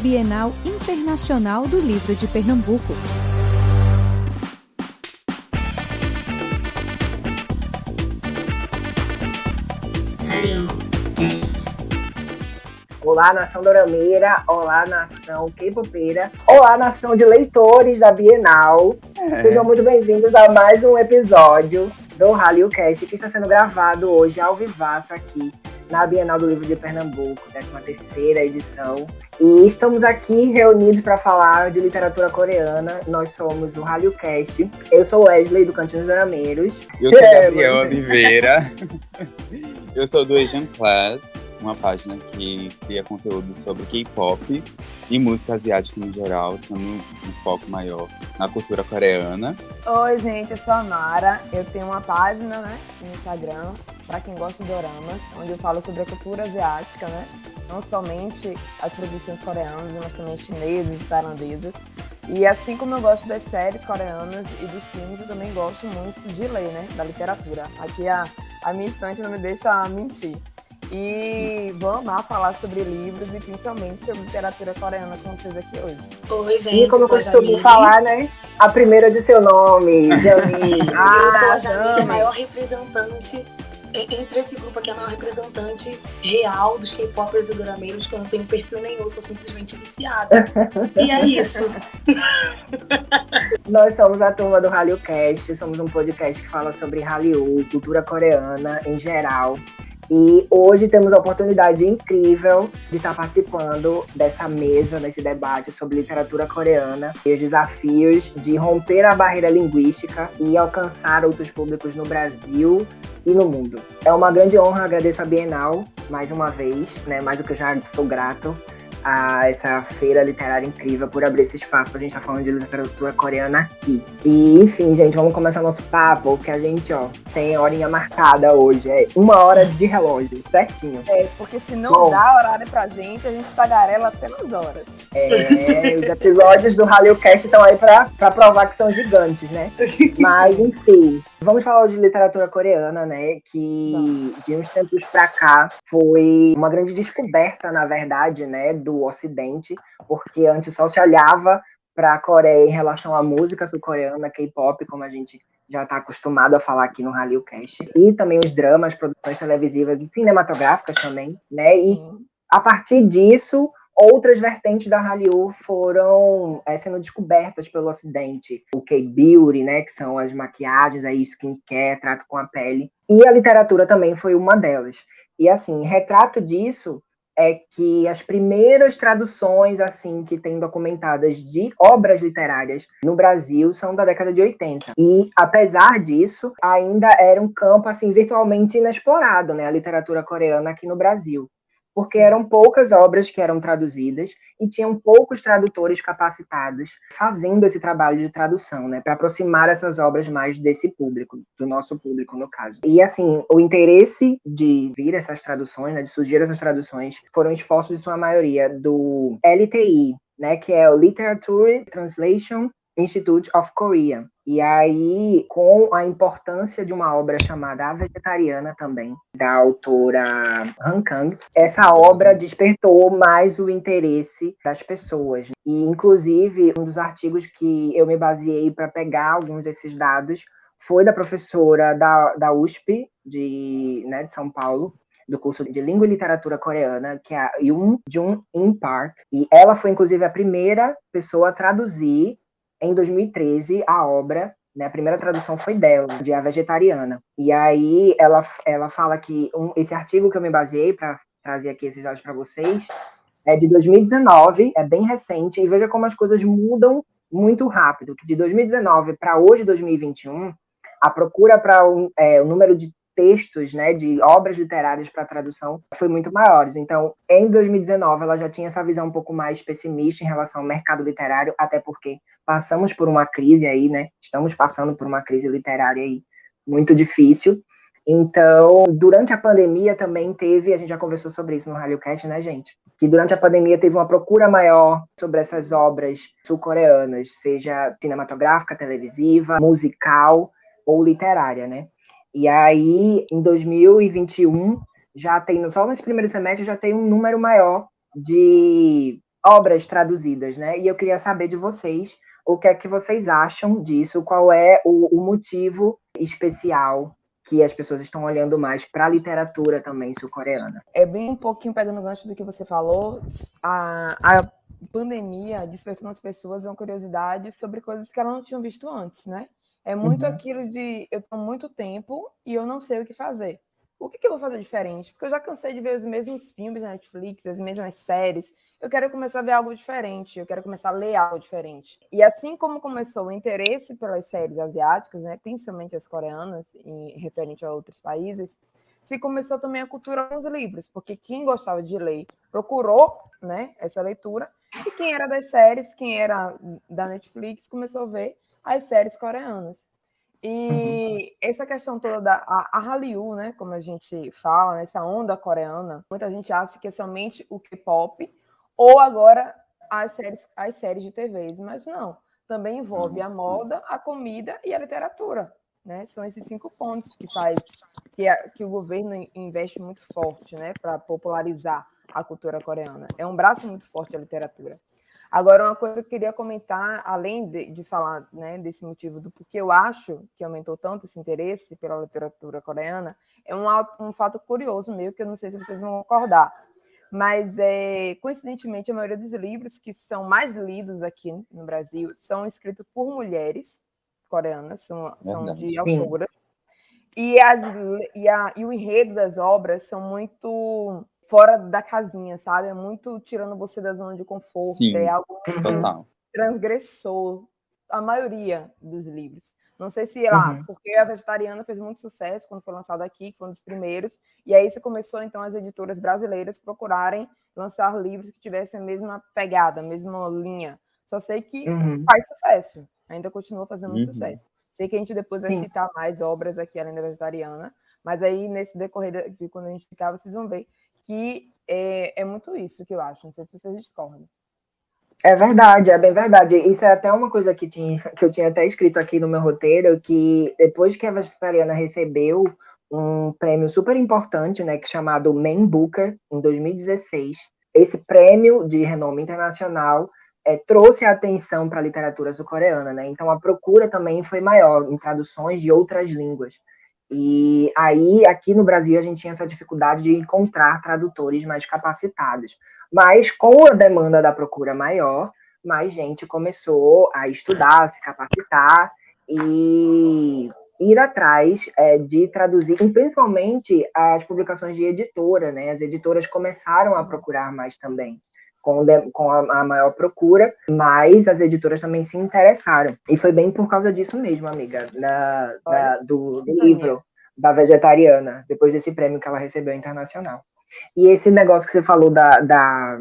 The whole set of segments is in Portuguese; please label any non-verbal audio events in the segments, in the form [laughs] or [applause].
Bienal Internacional do Livro de Pernambuco. Olá, nação dorameira, olá, nação K-popeira, olá, nação de leitores da Bienal. É. Sejam muito bem-vindos a mais um episódio do Cast que está sendo gravado hoje ao vivaço aqui na Bienal do Livro de Pernambuco, 13ª edição. E estamos aqui reunidos para falar de literatura coreana. Nós somos o Cast. Eu sou Wesley, do Cantinho dos Dorameiros. Eu sou Gabriel Oliveira. [laughs] Eu sou do Asian Class uma página que cria conteúdo sobre K-pop e música asiática no geral, tendo um foco maior na cultura coreana. Oi, gente, eu sou a Mara. Eu tenho uma página né, no Instagram para quem gosta de doramas, onde eu falo sobre a cultura asiática, né? Não somente as produções coreanas, mas também chinesas e tailandesas. E assim como eu gosto das séries coreanas e dos filmes, eu também gosto muito de ler, né? Da literatura. Aqui a, a minha estante não me deixa mentir. E vou amar falar sobre livros e principalmente sobre literatura coreana com vocês aqui hoje. Oi, gente. E como eu costumo falar, né? A primeira de seu nome, [laughs] Jamile. ah, eu sou a Jamile, a maior representante entre esse grupo aqui, a maior representante real dos K-popers e dorameiros, que eu não tenho perfil nenhum, sou simplesmente viciada. e é isso. [laughs] Nós somos a turma do HallyuCast, somos um podcast que fala sobre Hallyu, cultura coreana em geral. E hoje temos a oportunidade incrível de estar participando dessa mesa, desse debate sobre literatura coreana e os desafios de romper a barreira linguística e alcançar outros públicos no Brasil e no mundo. É uma grande honra, agradeço a Bienal mais uma vez, né? Mais do que eu já sou grato a essa feira literária incrível por abrir esse espaço pra gente estar tá falando de literatura coreana aqui. E, enfim, gente, vamos começar nosso papo, que a gente, ó, tem horinha marcada hoje. É uma hora de relógio, certinho. É, porque se não Bom, dá horário pra gente, a gente tagarela até nas horas. É, os episódios do Cast estão aí pra, pra provar que são gigantes, né? [laughs] Mas, enfim, Vamos falar de literatura coreana, né? Que de uns tempos para cá foi uma grande descoberta, na verdade, né, do Ocidente, porque antes só se olhava para a Coreia em relação à música sul-coreana, K-pop, como a gente já está acostumado a falar aqui no Hallyu Cast, e também os dramas, produções televisivas e cinematográficas também, né? E a partir disso outras vertentes da Hallyu foram é, sendo descobertas pelo Ocidente. O K-Beauty, né, que são as maquiagens, aí skincare, trato com a pele. E a literatura também foi uma delas. E assim, retrato disso é que as primeiras traduções assim que tem documentadas de obras literárias no Brasil são da década de 80. E apesar disso, ainda era um campo assim virtualmente inexplorado, né, a literatura coreana aqui no Brasil porque eram poucas obras que eram traduzidas e tinham poucos tradutores capacitados fazendo esse trabalho de tradução, né, para aproximar essas obras mais desse público, do nosso público no caso. E assim, o interesse de vir essas traduções, né, de surgir essas traduções, foram esforços de sua maioria do LTI, né, que é o Literature Translation Institute of Korea. E aí, com a importância de uma obra chamada A Vegetariana também, da autora Han Kang, essa obra despertou mais o interesse das pessoas. E, inclusive, um dos artigos que eu me baseei para pegar alguns desses dados foi da professora da, da USP, de, né, de São Paulo, do curso de Língua e Literatura Coreana, que é a Yoon Jun In Park. E ela foi, inclusive, a primeira pessoa a traduzir em 2013 a obra, né, a primeira tradução foi dela, de A Vegetariana. E aí ela, ela fala que um, esse artigo que eu me baseei para trazer aqui esses dados para vocês é de 2019, é bem recente, e veja como as coisas mudam muito rápido, que de 2019 para hoje, 2021, a procura para é, o número de textos, né, de obras literárias para tradução foi muito maiores. Então, em 2019, ela já tinha essa visão um pouco mais pessimista em relação ao mercado literário, até porque passamos por uma crise aí, né? Estamos passando por uma crise literária aí muito difícil. Então, durante a pandemia também teve, a gente já conversou sobre isso no RadioCast, né, gente? Que durante a pandemia teve uma procura maior sobre essas obras sul-coreanas, seja cinematográfica, televisiva, musical ou literária, né? E aí, em 2021, já tem, só nesse primeiro semestre, já tem um número maior de obras traduzidas, né? E eu queria saber de vocês o que é que vocês acham disso, qual é o, o motivo especial que as pessoas estão olhando mais para a literatura também sul-coreana. É bem um pouquinho pegando o gancho do que você falou, a, a pandemia despertou nas pessoas uma curiosidade sobre coisas que elas não tinham visto antes, né? É muito uhum. aquilo de eu tenho muito tempo e eu não sei o que fazer o que, que, eu vou fazer diferente? Porque eu já cansei de ver os mesmos filmes na Netflix, as mesmas séries. Eu quero começar a ver algo diferente, eu quero começar a ler algo diferente. E assim como começou o interesse pelas séries asiáticas, né, principalmente as coreanas, em referente a outros países, se começou também a cultura nos livros, porque quem gostava de ler procurou né, essa leitura, e quem era das séries, quem era da Netflix, começou a ver as séries coreanas. E uhum. essa questão toda da a, a Hallyu, né, como a gente fala, nessa onda coreana, muita gente acha que é somente o K-pop ou agora as séries, as séries de TVs, mas não. Também envolve a moda, a comida e a literatura, né? São esses cinco pontos que faz que, a, que o governo investe muito forte, né, para popularizar a cultura coreana. É um braço muito forte a literatura. Agora, uma coisa que eu queria comentar, além de, de falar né, desse motivo do porquê eu acho que aumentou tanto esse interesse pela literatura coreana, é um, um fato curioso meio que eu não sei se vocês vão concordar. Mas, é, coincidentemente, a maioria dos livros que são mais lidos aqui no Brasil são escritos por mulheres coreanas, são, são de autoras. E, as, e, a, e o enredo das obras são muito fora da casinha, sabe? É muito tirando você da zona de conforto. Sim, é algo total. transgressor. A maioria dos livros. Não sei se lá, uhum. porque a Vegetariana fez muito sucesso quando foi lançado aqui, que foi um dos primeiros. E aí se começou, então, as editoras brasileiras procurarem lançar livros que tivessem a mesma pegada, a mesma linha. Só sei que uhum. faz sucesso, ainda continua fazendo muito uhum. sucesso. Sei que a gente depois vai Sim. citar mais obras aqui além da Vegetariana, mas aí nesse decorrer de quando a gente ficar, vocês vão ver que é, é muito isso que eu acho. Não sei se vocês discordam. É verdade, é bem verdade. Isso é até uma coisa que, tinha, que eu tinha até escrito aqui no meu roteiro, que depois que a vegetariana recebeu um prêmio super importante, né, que chamado Man Booker, em 2016, esse prêmio de renome internacional é, trouxe a atenção para a literatura sul-coreana, né? Então a procura também foi maior em traduções de outras línguas. E aí, aqui no Brasil, a gente tinha essa dificuldade de encontrar tradutores mais capacitados. Mas com a demanda da procura maior, mais gente começou a estudar, se capacitar e ir atrás é, de traduzir, e principalmente as publicações de editora, né? As editoras começaram a procurar mais também. Com, de, com a, a, maior procura, mas as editoras também se interessaram. E foi bem por causa disso mesmo, amiga, da do, do livro da vegetariana, depois desse prêmio que ela recebeu internacional. E esse negócio que você falou da, da,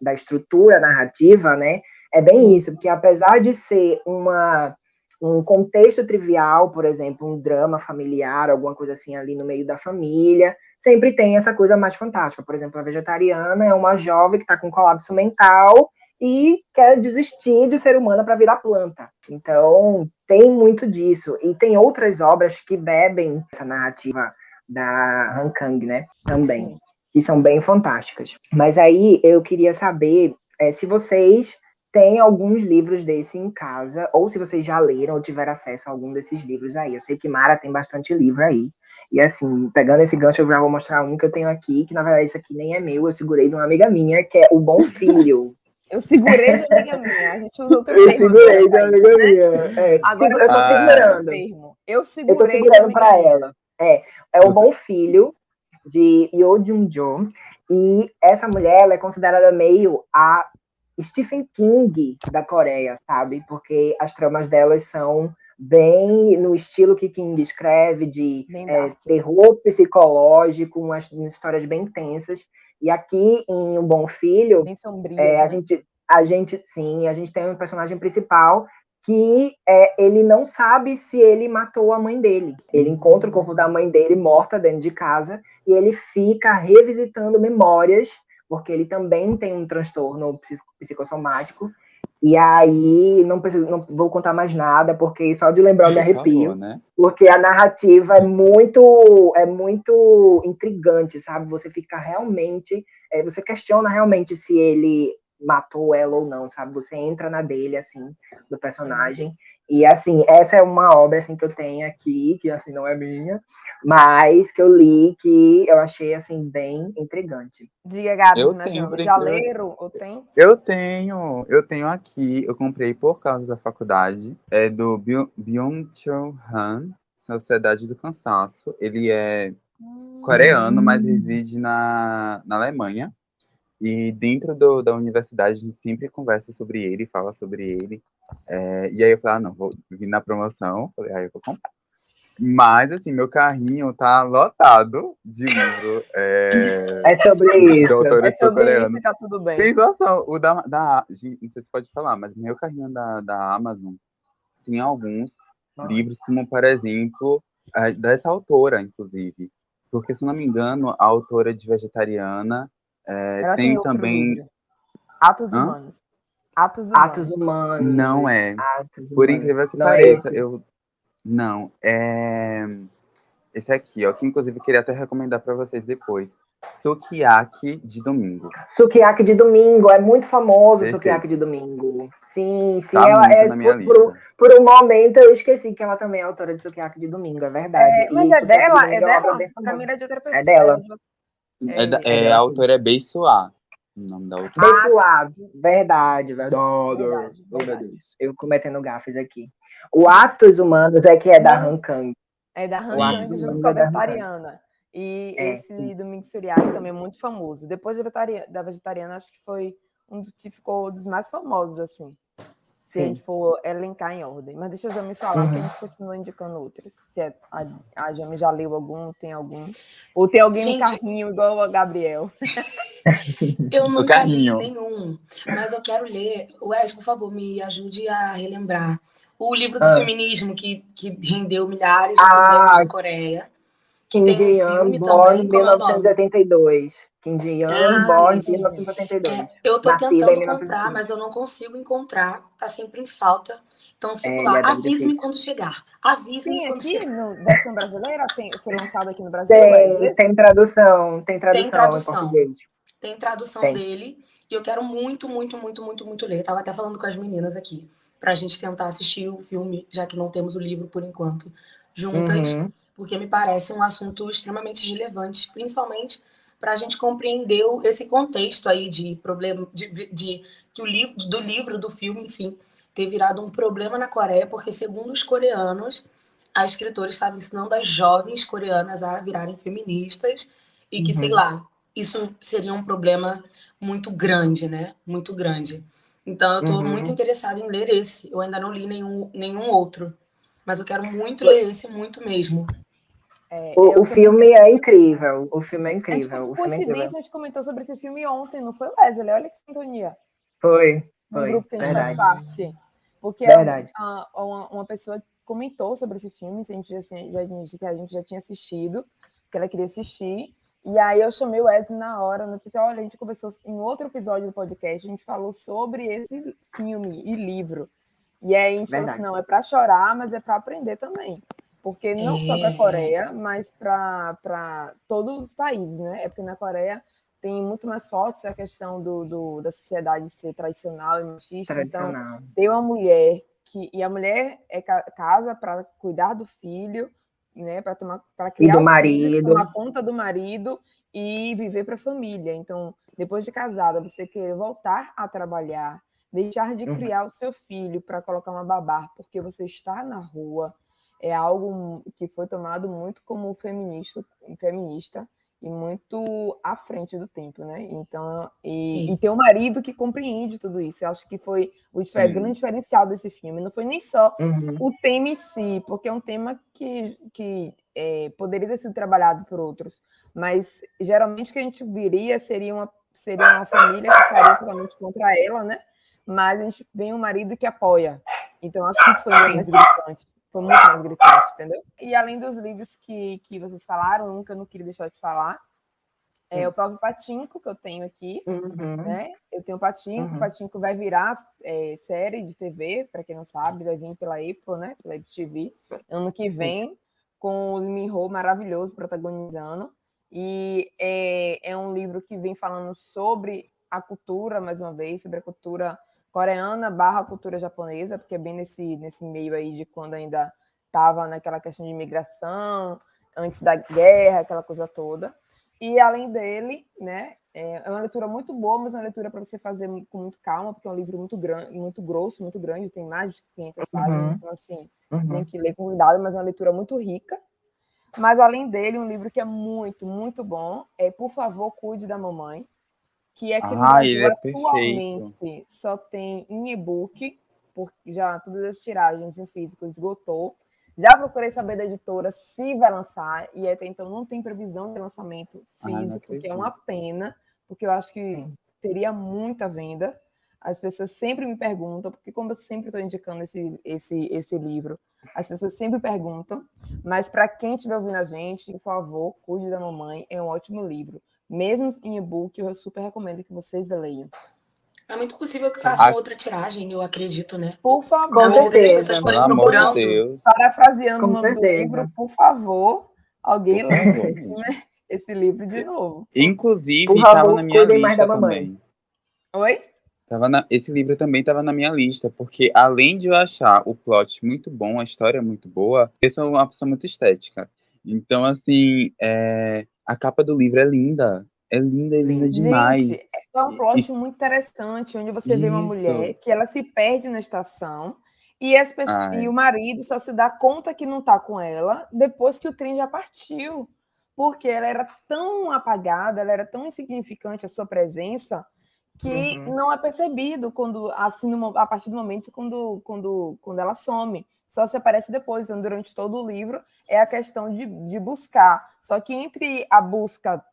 da estrutura narrativa, né? É bem isso, porque apesar de ser uma, um contexto trivial, por exemplo, um drama familiar, alguma coisa assim ali no meio da família, sempre tem essa coisa mais fantástica. Por exemplo, a vegetariana é uma jovem que está com colapso mental e quer desistir de ser humana para virar planta. Então, tem muito disso. E tem outras obras que bebem essa narrativa da Han Kang, né? Também. Que são bem fantásticas. Mas aí eu queria saber é, se vocês têm alguns livros desse em casa, ou se vocês já leram ou tiveram acesso a algum desses livros aí. Eu sei que Mara tem bastante livro aí. E assim, pegando esse gancho, eu já vou mostrar um que eu tenho aqui, que na verdade esse aqui nem é meu, eu segurei de uma amiga minha, que é O Bom [laughs] Filho. Eu segurei de amiga minha. A gente usa outro eu termo. Eu segurei de amiga né? minha. É. Agora eu tô ah. segurando. Termo. Eu segurei. Eu tô segurando pra ela. É, é o Bom Filho, de Yo Jung-jo. E essa mulher, ela é considerada meio a Stephen King da Coreia, sabe? Porque as tramas delas são bem no estilo que King escreve, de é, terror psicológico, umas, umas histórias bem tensas. E aqui em Um Bom Filho, sombrio, é, a né? gente, a gente, sim, a gente tem um personagem principal que é, ele não sabe se ele matou a mãe dele. Ele encontra o corpo da mãe dele morta dentro de casa e ele fica revisitando memórias, porque ele também tem um transtorno psicossomático e aí, não preciso, não vou contar mais nada, porque só de lembrar eu me arrepio. Favor, né? Porque a narrativa é muito, é muito intrigante, sabe? Você fica realmente, é, você questiona realmente se ele matou ela ou não, sabe? Você entra na dele, assim, do personagem. E, assim, essa é uma obra, assim, que eu tenho aqui, que, assim, não é minha, mas que eu li, que eu achei, assim, bem intrigante. Diga, Gabs, Eu mas tenho, já leram ou tem? Eu tenho, eu tenho aqui, eu comprei por causa da faculdade, é do Byung- Byung-Chul Han, Sociedade do Cansaço. Ele é coreano, mas reside na, na Alemanha. E dentro do- da universidade a gente sempre conversa sobre ele, fala sobre ele. É, e aí eu falei, ah, não, vou vir na promoção, falei, ah, eu vou comprar. Mas, assim, meu carrinho tá lotado de livro é, É sobre de isso. autores É sobre isso tá tudo bem. Tem noção, o da, da. Não sei se pode falar, mas meu carrinho da, da Amazon tem alguns Ah. livros, como, por exemplo, dessa autora, inclusive. Porque, se não me engano, a autora de Vegetariana Ela tem outro também. livro. Atos Hã? Humanos. Atos Humanos. Atos humanos. Não é. Atos Por humanos. incrível que Não é pareça, esse. eu. Não, é. Esse aqui, ó, que inclusive eu queria até recomendar para vocês depois. Sukiyaki de domingo. Sukiyaki de domingo, é muito famoso o Perfeito. Sukiyaki de domingo. Sim, sim, Tá ela muito é na minha por, por um, lista. por um momento eu esqueci que ela também é autora de Sukiyaki de domingo, é verdade. É, mas E é dela? É obra dela? mim era de outra pessoa. dela. era de outra- É, É, é, é a assim. autora é Beissuá. O nome da. Bem suave, verdade, verdade. Verdade, Oh, verdade. Eu cometendo gafes aqui. O Atos Humanos é que é da. Han Kang. É da Han O Kang Atos junto com a é vegetariana. E É, esse isso. Domingo Suriaki também é muito famoso. Depois da vegetariana, da vegetariana, acho que foi um dos que ficou dos mais famosos, assim. Se a Sim. gente for elencar em ordem. Mas deixa a Jami falar, que a Uhum. gente continua indicando outros. Se é- a, a Jami já leu algum, tem algum. Ou tem alguém Gente. no carrinho, igual a Gabriel. [laughs] Eu nunca li carrinho. nenhum, mas eu quero ler. Wes, por favor, me ajude a relembrar. O livro do Ah. feminismo que, que rendeu milhares de Ah. problemas na Coreia. Que Kim tem um filme born também, como é o nome? 1982. Kim Ji-yeon, Ah, sim. 1982. É, eu em tentando 1905. comprar, mas eu não consigo encontrar. Tá sempre em falta. Então fico É, lá. é Avise-me quando chegar. Avise-me Tem quando aqui chegar. no versão brasileira? Tem, foi lançado aqui no Brasil? é Tem, tem tradução, tem tradução, tradução. em português. Tem tradução Tem. dele. E eu quero muito, muito, muito, muito, muito ler. Tava até falando com as meninas aqui. Pra gente tentar assistir o filme, já que não temos o livro por enquanto, juntas. Uhum. Porque me parece um assunto extremamente relevante, principalmente para a gente compreender o- esse contexto aí de problema, de, de- de- que o livro, do livro, do filme, enfim, ter virado um problema na Coreia, porque segundo os coreanos, a escritora estava ensinando as jovens coreanas a virarem feministas e que, sei Uhum. lá, isso seria um problema muito grande, né? Muito grande. Então, eu estou Uhum. muito interessada em ler esse. Eu ainda não li nenhum, nenhum outro. Mas eu quero muito ler esse, muito mesmo. É, O, o é incrível. O filme é A gente, incrível. por O filme é incrível. coincidência, a gente comentou sobre esse filme ontem, não foi, Wesley? Olha que sintonia. Foi, foi. grupo que a gente faz parte. Porque a- a- uma, uma pessoa comentou sobre esse filme, se a gente já, a gente, já tinha assistido, que ela queria assistir. E aí eu chamei o Wesley na hora, no pensei, olha, a gente conversou em outro episódio do podcast, a gente falou sobre esse filme e livro. E aí a gente falou Verdade. assim, não, é para chorar, mas é para aprender também. Porque não só para a É. Coreia, mas para todos os países, né? É porque na Coreia tem muito mais forte essa questão do, do- da sociedade ser tradicional e machista. Então, Tradicional. ter uma mulher que e a mulher é ca- casa para cuidar do filho, né, para tomar para criar do os filhos, marido. tomar conta do marido e viver para a família. Então, depois de casada, você querer voltar a trabalhar, deixar de Uhum. criar o seu filho para colocar uma babá, porque você está na rua, é algo que foi tomado muito como feminista, feminista e muito à frente do tempo, né? Então, e, e ter um marido que compreende tudo isso. Eu acho que foi o Sim. grande diferencial desse filme. Não foi nem só Uhum. o tema em si, porque é um tema que, que é, poderia ter sido trabalhado por outros, mas geralmente o que a gente viria seria uma, seria uma família que estaria totalmente contra ela, né? Mas a gente vem um marido que apoia. Então, acho que isso foi mais gritante. Foi muito mais gritante, entendeu? E além dos livros que, que vocês falaram, um que eu não queria deixar de falar, é o próprio Patinco, que eu tenho aqui, Uhum. né? Eu tenho o Patinco, Uhum. o Patinco vai virar é, série de TV, para quem não sabe, vai vir pela Apple, né? Pela Apple TV, ano que vem, com o Min-ho maravilhoso protagonizando. E é, é um livro que vem falando sobre a cultura, mais uma vez, sobre a cultura coreana barra cultura japonesa, porque é bem nesse, nesse meio aí de quando ainda estava naquela questão de imigração, antes da guerra, aquela coisa toda. E além dele, né, é, é uma leitura muito boa, mas é uma leitura para você fazer com muito calma, porque é um livro muito grande, muito grosso, muito grande, tem mais de 500 páginas, uhum. então assim, uhum. tem que ler com cuidado, mas é uma leitura muito rica. Mas além dele, um livro que é muito, muito bom é Por favor, cuide da mamãe, que é que ah, é atualmente perfeito. só tem em e-book, porque já todas as tiragens em físico esgotou. Já procurei saber da editora se vai lançar, e até então não tem previsão de lançamento ah, físico, ah, que é uma pena, porque eu acho que teria muita venda. As pessoas sempre me perguntam, porque como eu sempre estou indicando esse, esse, esse livro, as pessoas sempre perguntam, mas para quem estiver ouvindo a gente, por favor, Cuide da Mamãe, é um ótimo livro. Mesmo em e-book, eu super recomendo que vocês leiam. É muito possível que façam outra tiragem, eu acredito, né? Por favor. Com certeza. Que as pessoas forem procurando. Deus. Parafraseando o nome do livro, por favor, alguém lance [laughs] esse livro de novo. Inclusive, estava na minha lista também. Oi? Tava na, esse livro também estava na minha lista, porque além de eu achar o plot muito bom, a história muito boa, eu sou uma pessoa muito estética. Então, assim, é, a capa do livro é linda. É linda, é linda demais. Gente, é um plot e, muito interessante, onde você isso. vê uma mulher que ela se perde na estação e, as pessoas, e o marido só se dá conta que não está com ela depois que o trem já partiu. Porque ela era tão apagada, ela era tão insignificante a sua presença que uhum. não é percebido quando assim a partir do momento quando, quando, quando ela some só se aparece depois, então, durante todo o livro, é a questão de, de buscar. Só que entre a busca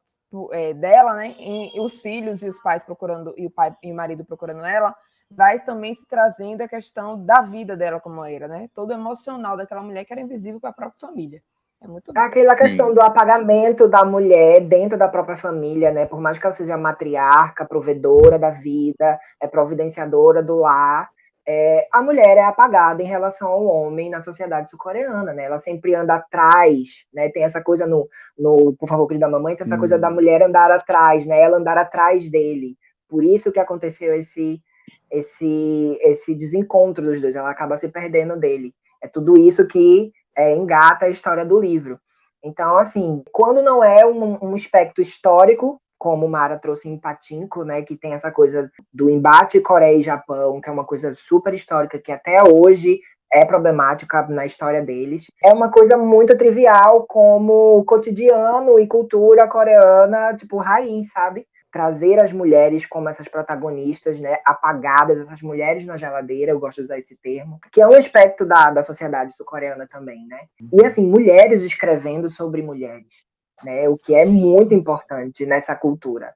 é, dela, né, e os filhos e os pais procurando, e o pai e o marido procurando ela, vai também se trazendo a questão da vida dela como era, né? Todo emocional daquela mulher que era invisível para a própria família. É muito bom. Aquela questão Sim. do apagamento da mulher dentro da própria família, né? Por mais que ela seja matriarca, provedora da vida, é providenciadora do lar, é, a mulher é apagada em relação ao homem na sociedade sul-coreana, né? Ela sempre anda atrás, né? Tem essa coisa no, no Por favor, querida mamãe, tem essa hum. coisa da mulher andar atrás, né? Ela andar atrás dele. Por isso que aconteceu esse, esse, esse desencontro dos dois. Ela acaba se perdendo dele. É tudo isso que é, engata a história do livro. Então, assim, quando não é um, um aspecto histórico, como Mara trouxe em Patinco, né, que tem essa coisa do embate Coreia e Japão, que é uma coisa super histórica que até hoje é problemática na história deles. É uma coisa muito trivial como cotidiano e cultura coreana, tipo raiz, sabe? Trazer as mulheres como essas protagonistas, né, apagadas, essas mulheres na geladeira, eu gosto de usar esse termo, que é um aspecto da, da sociedade sul-coreana também, né? E assim, mulheres escrevendo sobre mulheres né? O que é Sim. muito importante nessa cultura.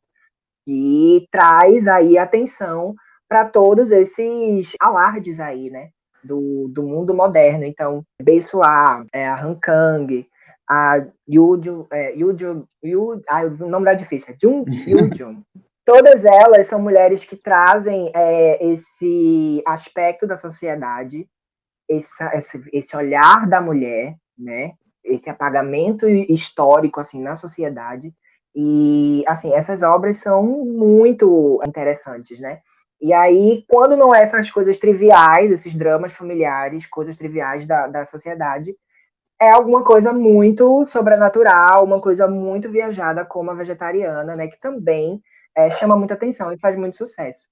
E traz aí atenção para todos esses alardes aí, né? Do, do mundo moderno. Então, Beisua, é, a Han Kang, a Yoo é, ah, o nome era difícil, é Jung [laughs] Yoo Todas elas são mulheres que trazem é, esse aspecto da sociedade, esse, esse, esse olhar da mulher, né? Esse apagamento histórico assim na sociedade e assim essas obras são muito interessantes, né? E aí quando não é essas coisas triviais, esses dramas familiares, coisas triviais da, da sociedade, é alguma coisa muito sobrenatural, uma coisa muito viajada como a vegetariana, né? Que também é, chama muita atenção e faz muito sucesso.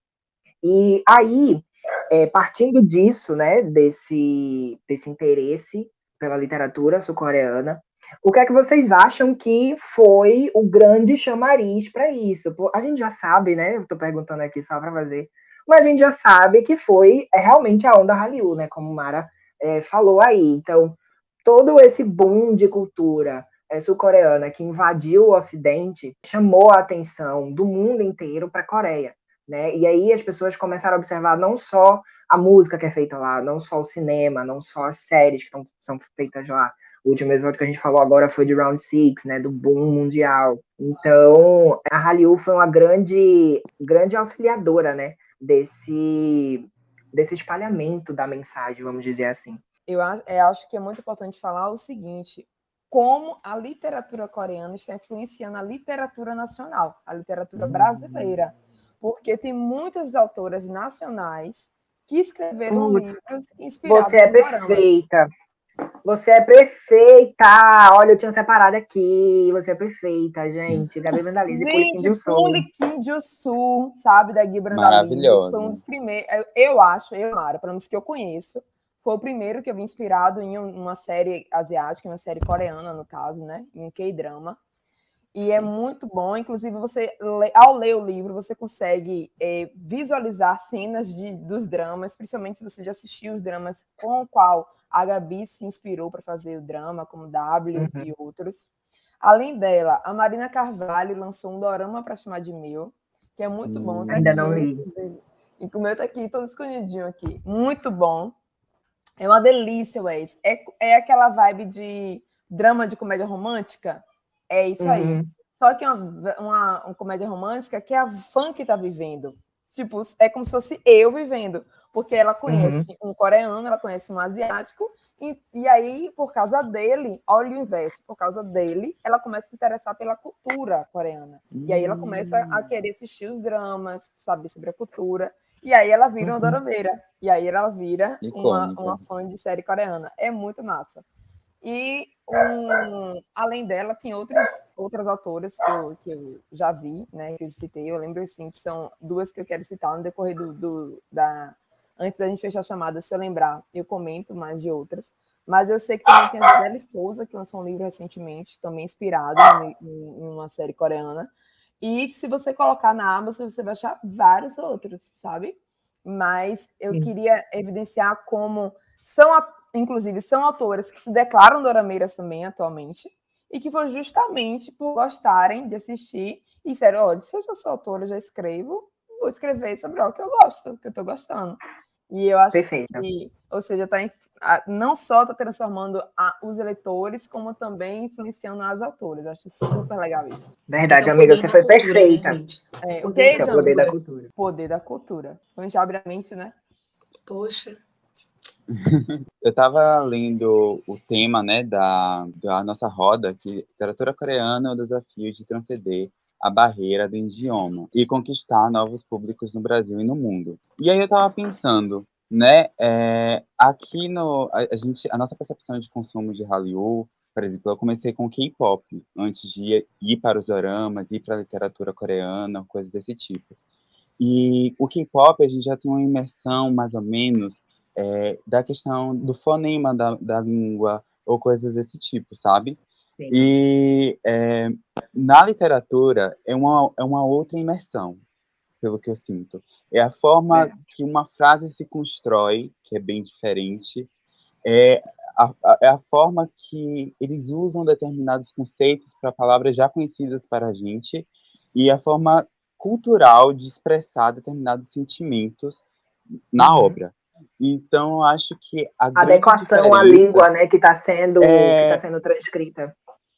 E aí, é, partindo disso, né, desse, desse interesse pela literatura sul-coreana. O que é que vocês acham que foi o grande chamariz para isso? A gente já sabe, né? Eu tô perguntando aqui só para fazer, mas a gente já sabe que foi é, realmente a onda Hallyu, né? Como Mara é, falou aí. Então, todo esse boom de cultura é, sul-coreana que invadiu o Ocidente chamou a atenção do mundo inteiro para a Coreia. Né? E aí as pessoas começaram a observar não só a música que é feita lá, não só o cinema, não só as séries que tão, são feitas lá. O último episódio que a gente falou agora foi de Round Six, né, do boom mundial. Então, a Hallyu foi uma grande, grande auxiliadora, né, desse, desse espalhamento da mensagem, vamos dizer assim. Eu, eu acho que é muito importante falar o seguinte: como a literatura coreana está influenciando a literatura nacional, a literatura brasileira. porque tem muitas autoras nacionais que escreveram Putz, livros inspirados Você é perfeita. Você é perfeita. Olha, eu tinha separado aqui. Você é perfeita, gente. Gabi Poliquim Gente. Poliquim de Sul, sabe, da Gui Brandalize. Maravilhosa. Foi um dos primeiros, eu, eu acho, eu, Mara, pelo menos que eu conheço, foi o primeiro que eu vi inspirado em um- uma série asiática, uma série coreana, no caso, né, em um K-drama. E é muito bom, inclusive você, ao ler o livro, você consegue eh, visualizar cenas de, dos dramas, principalmente se você já assistiu os dramas com o qual a Gabi se inspirou para fazer o drama, como W Uhum. e outros. Além dela, a Marina Carvalho lançou um dorama para chamar de meu, que é muito bom. Hum, tá ainda aqui. não li. E o meu tá aqui, todo escondidinho aqui. Muito bom. É uma delícia, Wes. É, é aquela vibe de drama de comédia romântica. É isso aí. Uhum. Só que é uma, uma, uma comédia romântica que é a fã que tá vivendo. Tipo, é como se fosse eu vivendo. Porque ela conhece um coreano, ela conhece um asiático, e, e aí, por causa dele, olha o inverso, por causa dele, ela começa a se interessar pela cultura coreana. E aí ela começa a querer assistir os dramas, saber sobre a cultura. E aí ela vira uma Uhum. dorameira. E aí ela vira uma, uma fã de série coreana. É muito massa. E um, além dela, tem outras, outras autoras que eu, que eu já vi, né? Que eu citei. Eu lembro assim, que são duas que eu quero citar no decorrer do, do- da. Antes da gente fechar a chamada, se eu lembrar, eu comento mais de outras. Mas eu sei que também tem a Gisele Souza, que lançou um livro recentemente, também inspirado em, em uma série coreana. E se você colocar na Amazon, você vai achar vários outros, sabe? Mas eu Sim. queria evidenciar como são, a- inclusive, são autoras que se declaram dorameiras também atualmente, e que foi justamente por gostarem de assistir e disseram, olha, se eu já sou autora, já escrevo, vou escrever sobre o que eu gosto, que eu estou gostando. E eu acho Perfeita. que, ou seja, tá, não só está transformando a- os eleitores, como também influenciando as autoras. Acho super legal isso. Verdade, é amiga, você foi cultura, perfeita. gente? É, o Poder que, é o poder da cultura. Poder da cultura. A gente abre a mente, né? Poxa. [laughs] Eu estava lendo o tema né, da, da nossa roda, que literatura coreana é o desafio de transcender a barreira do idioma e conquistar novos públicos no Brasil e no mundo. E aí eu estava pensando, né, é, aqui no a, a gente a nossa percepção de consumo de Hallyu, por exemplo, eu comecei com K-pop antes de ir, ir para os doramas, ir para a literatura coreana, coisas desse tipo. E o K-pop a gente já tem uma imersão mais ou menos é, da questão do fonema da, da língua ou coisas desse tipo, sabe? Sim. E é, na literatura é uma, é uma outra imersão, pelo que eu sinto. É a forma É. que uma frase se constrói, que é bem diferente, é a, é a forma que eles usam determinados conceitos para palavras já conhecidas para a gente e a forma cultural de expressar determinados sentimentos na Uhum. obra. Então, acho que a Adequação à língua, né, que está sendo, É. tá sendo transcrita.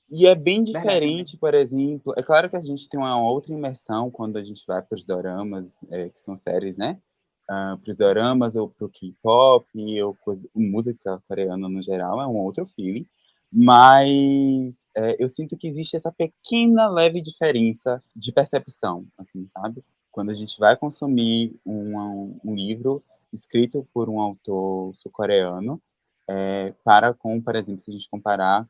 E é bem Verdade. diferente, por exemplo. É claro que a gente tem uma outra imersão quando a gente vai para os doramas, é, que são séries, né? para os doramas ou para o K-pop ou coisa, música coreana no geral, é um outro feeling. Mas é, eu sinto que existe essa pequena, leve diferença de percepção, assim, sabe? Quando a gente vai consumir um, um livro escrito por um autor sul-coreano, é, para com, por exemplo, se a gente comparar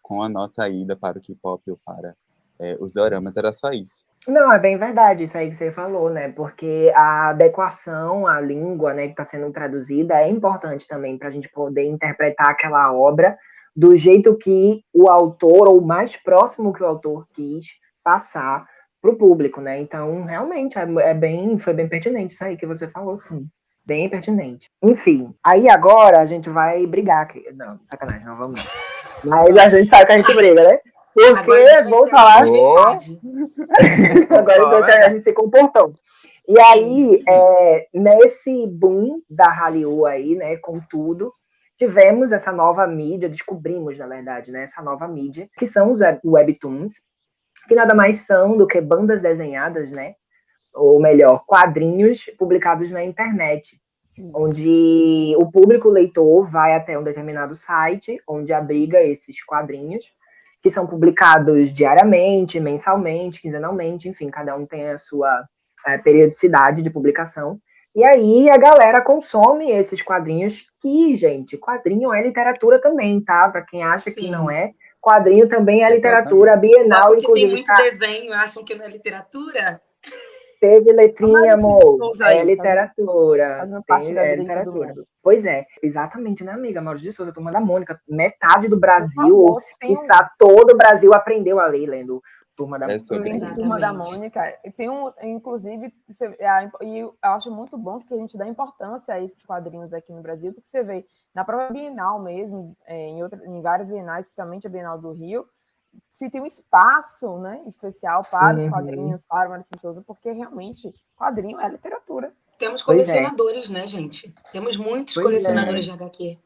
com a nossa ida para o K-pop ou para é, os doramas, era só isso. Não, é bem verdade isso aí que você falou, né? Porque a adequação à língua, né, que está sendo traduzida é importante também para a gente poder interpretar aquela obra do jeito que o autor, ou mais próximo que o autor quis passar para o público, né? Então, realmente, é, é bem, foi bem pertinente isso aí que você falou, sim. Bem pertinente. Enfim, aí agora a gente vai brigar aqui. Não, sacanagem, não vamos. Mas a gente sabe que a gente briga, né? Porque, vou falar. [laughs] Agora então a gente se comportou. E aí, é, nesse boom da Hallyu aí, né, com tudo, tivemos essa nova mídia, descobrimos, na verdade, né, essa nova mídia, que são os web- webtoons, que nada mais são do que bandas desenhadas, né, ou melhor, quadrinhos publicados na internet, onde o público leitor vai até um determinado site, onde abriga esses quadrinhos, que são publicados diariamente, mensalmente, quinzenalmente, enfim, cada um tem a sua é, periodicidade de publicação. E aí a galera consome esses quadrinhos que, gente, quadrinho é literatura também, tá? Para quem acha Sim. que não é, quadrinho também é literatura, Bienal, inclusive. tem muito tá... desenho, acham que não é literatura? Teve letrinha, amor. Aí, é literatura. Fazendo parte tem, da é literatura. Pois é, exatamente, né, amiga? Maurício de Souza, turma da Mônica. Metade do Brasil, ou quiçá todo o Brasil, aprendeu a ler lendo Turma da, é Turma da Mônica. Tem um, inclusive, você, é, e eu acho muito bom que a gente dá importância a esses quadrinhos aqui no Brasil, porque você vê na própria Bienal mesmo, é, em, outra, em várias bienais, especialmente a Bienal do Rio, se tem um espaço né, especial para uhum. os quadrinhos, para o Maurício Souza, porque realmente quadrinho é literatura. Temos é. colecionadores, é. né, gente? Temos muitos pois colecionadores é. de HQ.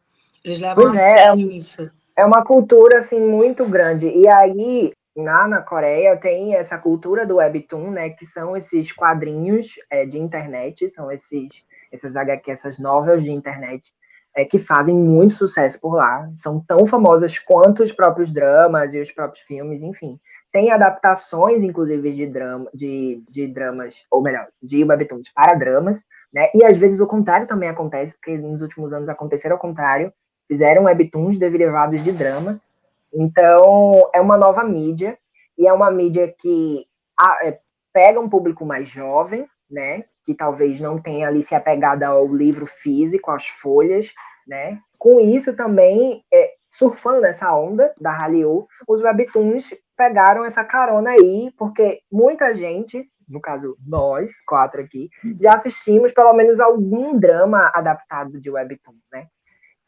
Eles levam pois a é, sério isso. É uma cultura, assim, muito grande. E aí, na, na Coreia, tem essa cultura do webtoon, né? Que são esses quadrinhos é, de internet, são esses, essas HQ, essas novelas de internet é, que fazem muito sucesso por lá. São tão famosas quanto os próprios dramas e os próprios filmes, enfim. Tem adaptações, inclusive, de, drama, de, de dramas, ou melhor, de webtoons para dramas, né? E às vezes o contrário também acontece, porque nos últimos anos aconteceram ao contrário. Fizeram webtoons derivados de drama. Então, é uma nova mídia, e é uma mídia que a, é, pega um público mais jovem, né? Que talvez não tenha ali se apegado ao livro físico, às folhas, né? Com isso também, é, surfando essa onda da Hallyu, os webtoons pegaram essa carona aí, porque muita gente, no caso nós, quatro aqui, já assistimos pelo menos algum drama adaptado de webtoon, né?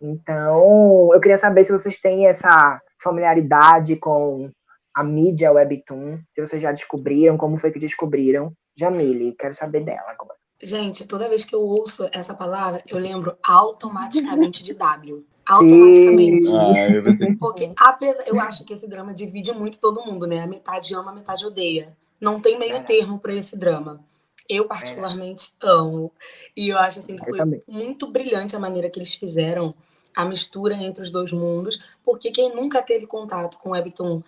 Então, eu queria saber se vocês têm essa familiaridade com a mídia webtoon, se vocês já descobriram, como foi que descobriram, Jamile, quero saber dela agora. Gente, toda vez que eu ouço essa palavra, eu lembro automaticamente de W. [laughs] Automaticamente. Ah, Porque apesar, eu acho que esse drama divide muito todo mundo, né? A metade ama, a metade odeia. Não tem meio termo para esse drama. Eu particularmente é. amo. E eu acho assim que foi muito brilhante a maneira que eles fizeram a mistura entre os dois mundos, porque quem nunca teve contato com o Webtoon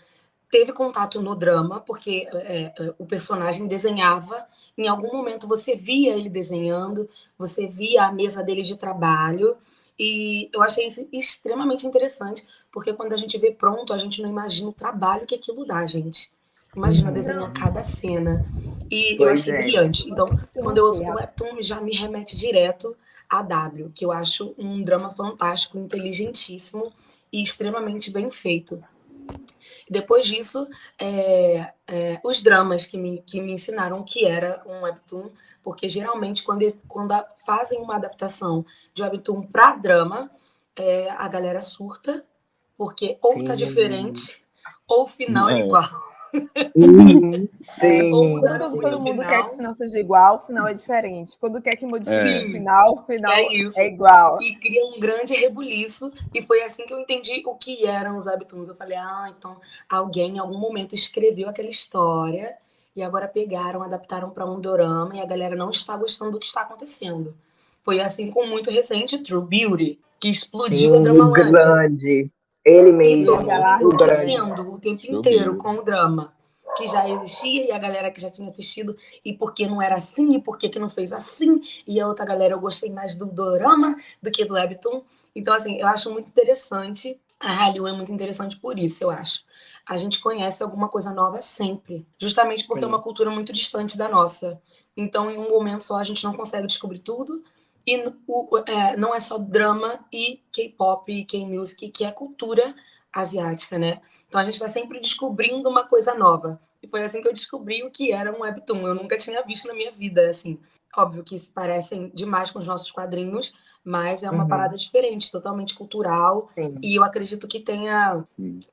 teve contato no drama, porque é, é, o personagem desenhava, em algum momento você via ele desenhando, você via a mesa dele de trabalho, e eu achei isso extremamente interessante, porque quando a gente vê pronto, a gente não imagina o trabalho que aquilo dá, gente. Imagina uhum. desenhar cada cena. E pois eu achei é. brilhante. Então, quando eu ouço o Webtoon, já me remete direto a W, que eu acho um drama fantástico, inteligentíssimo e extremamente bem feito. Depois disso, é, é, os dramas que me, que me ensinaram que era um webtoon, porque geralmente quando, quando fazem uma adaptação de webtoon para drama, é, a galera surta, porque ou tá diferente, ou o final é, é. igual. Uhum. Ou quando todo mundo quer que o final seja igual, o final é diferente. Quando quer que modifique é. o final, o final é, é, igual. E cria um grande rebuliço. E foi assim que eu entendi o que eram os webtoons. Eu falei, ah, então alguém em algum momento escreveu aquela história e agora pegaram, adaptaram para um dorama e a galera não está gostando do que está acontecendo. Foi assim com muito recente True Beauty, que explodiu Sim, a Dramalândia. grande. Ele mesmo. Enlouquecendo o tempo inteiro com o drama que já existia e a galera que já tinha assistido e porque não era assim e por que não fez assim e a outra galera eu gostei mais do dorama do que do webtoon então assim eu acho muito interessante a Hallyu é muito interessante por isso eu acho a gente conhece alguma coisa nova sempre justamente porque Sim. é uma cultura muito distante da nossa então em um momento só a gente não consegue descobrir tudo e o, é, não é só drama e K-pop e K-music, que é cultura asiática, né? Então a gente está sempre descobrindo uma coisa nova. E foi assim que eu descobri o que era um webtoon. Eu nunca tinha visto na minha vida, assim. Óbvio que se parecem demais com os nossos quadrinhos, mas é uma uhum. parada diferente, totalmente cultural. Sim. E eu acredito que tenha,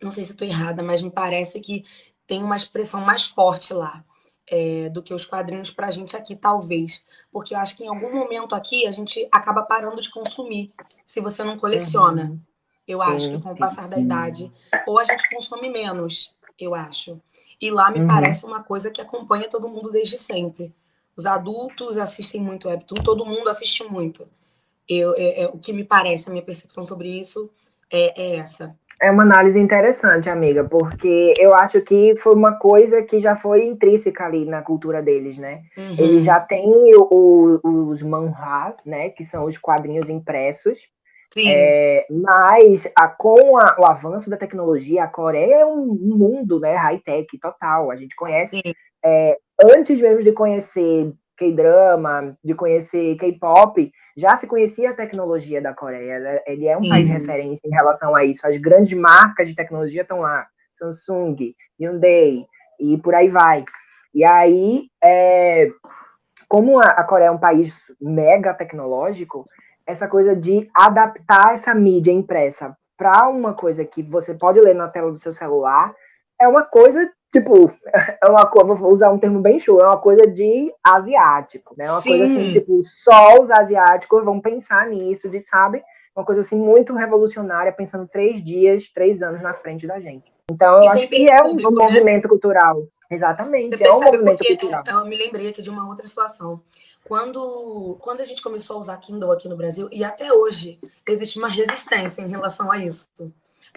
não sei se estou errada, mas me parece que tem uma expressão mais forte lá é, do que os quadrinhos para a gente aqui, talvez. Porque eu acho que em algum momento aqui a gente acaba parando de consumir, se você não coleciona. Uhum. Eu acho que com o passar da idade. Ou a gente consome menos, eu acho. E lá me uhum. parece uma coisa que acompanha todo mundo desde sempre. Os adultos assistem muito Webtoon, todo mundo assiste muito. Eu, é, é, o que me parece, a minha percepção sobre isso é, é essa. É uma análise interessante, amiga, porque eu acho que foi uma coisa que já foi intrínseca ali na cultura deles, né? Uhum. Eles já têm o, os manhwas, né? Que são os quadrinhos impressos. Sim. É, mas a, com a, o avanço da tecnologia, a Coreia é um mundo né, high-tech total. A gente conhece, é, antes mesmo de conhecer K-drama, de conhecer K-pop, já se conhecia a tecnologia da Coreia. Né? Ele é um Sim. país de referência em relação a isso. As grandes marcas de tecnologia estão lá. Samsung, Hyundai e por aí vai. E aí, é, como a, a Coreia é um país mega tecnológico, essa coisa de adaptar essa mídia impressa para uma coisa que você pode ler na tela do seu celular é uma coisa tipo [laughs] é uma coisa vou usar um termo bem show é uma coisa de asiático né uma coisa assim Sim. tipo só os asiáticos vão pensar nisso de sabe uma coisa assim muito revolucionária pensando três dias três anos na frente da gente então eu E acho que é um, público, um né? movimento cultural exatamente Você é um movimento cultural eu me lembrei aqui de uma outra situação. Quando, quando a gente começou a usar Kindle aqui no Brasil, e até hoje, existe uma resistência em relação a isso.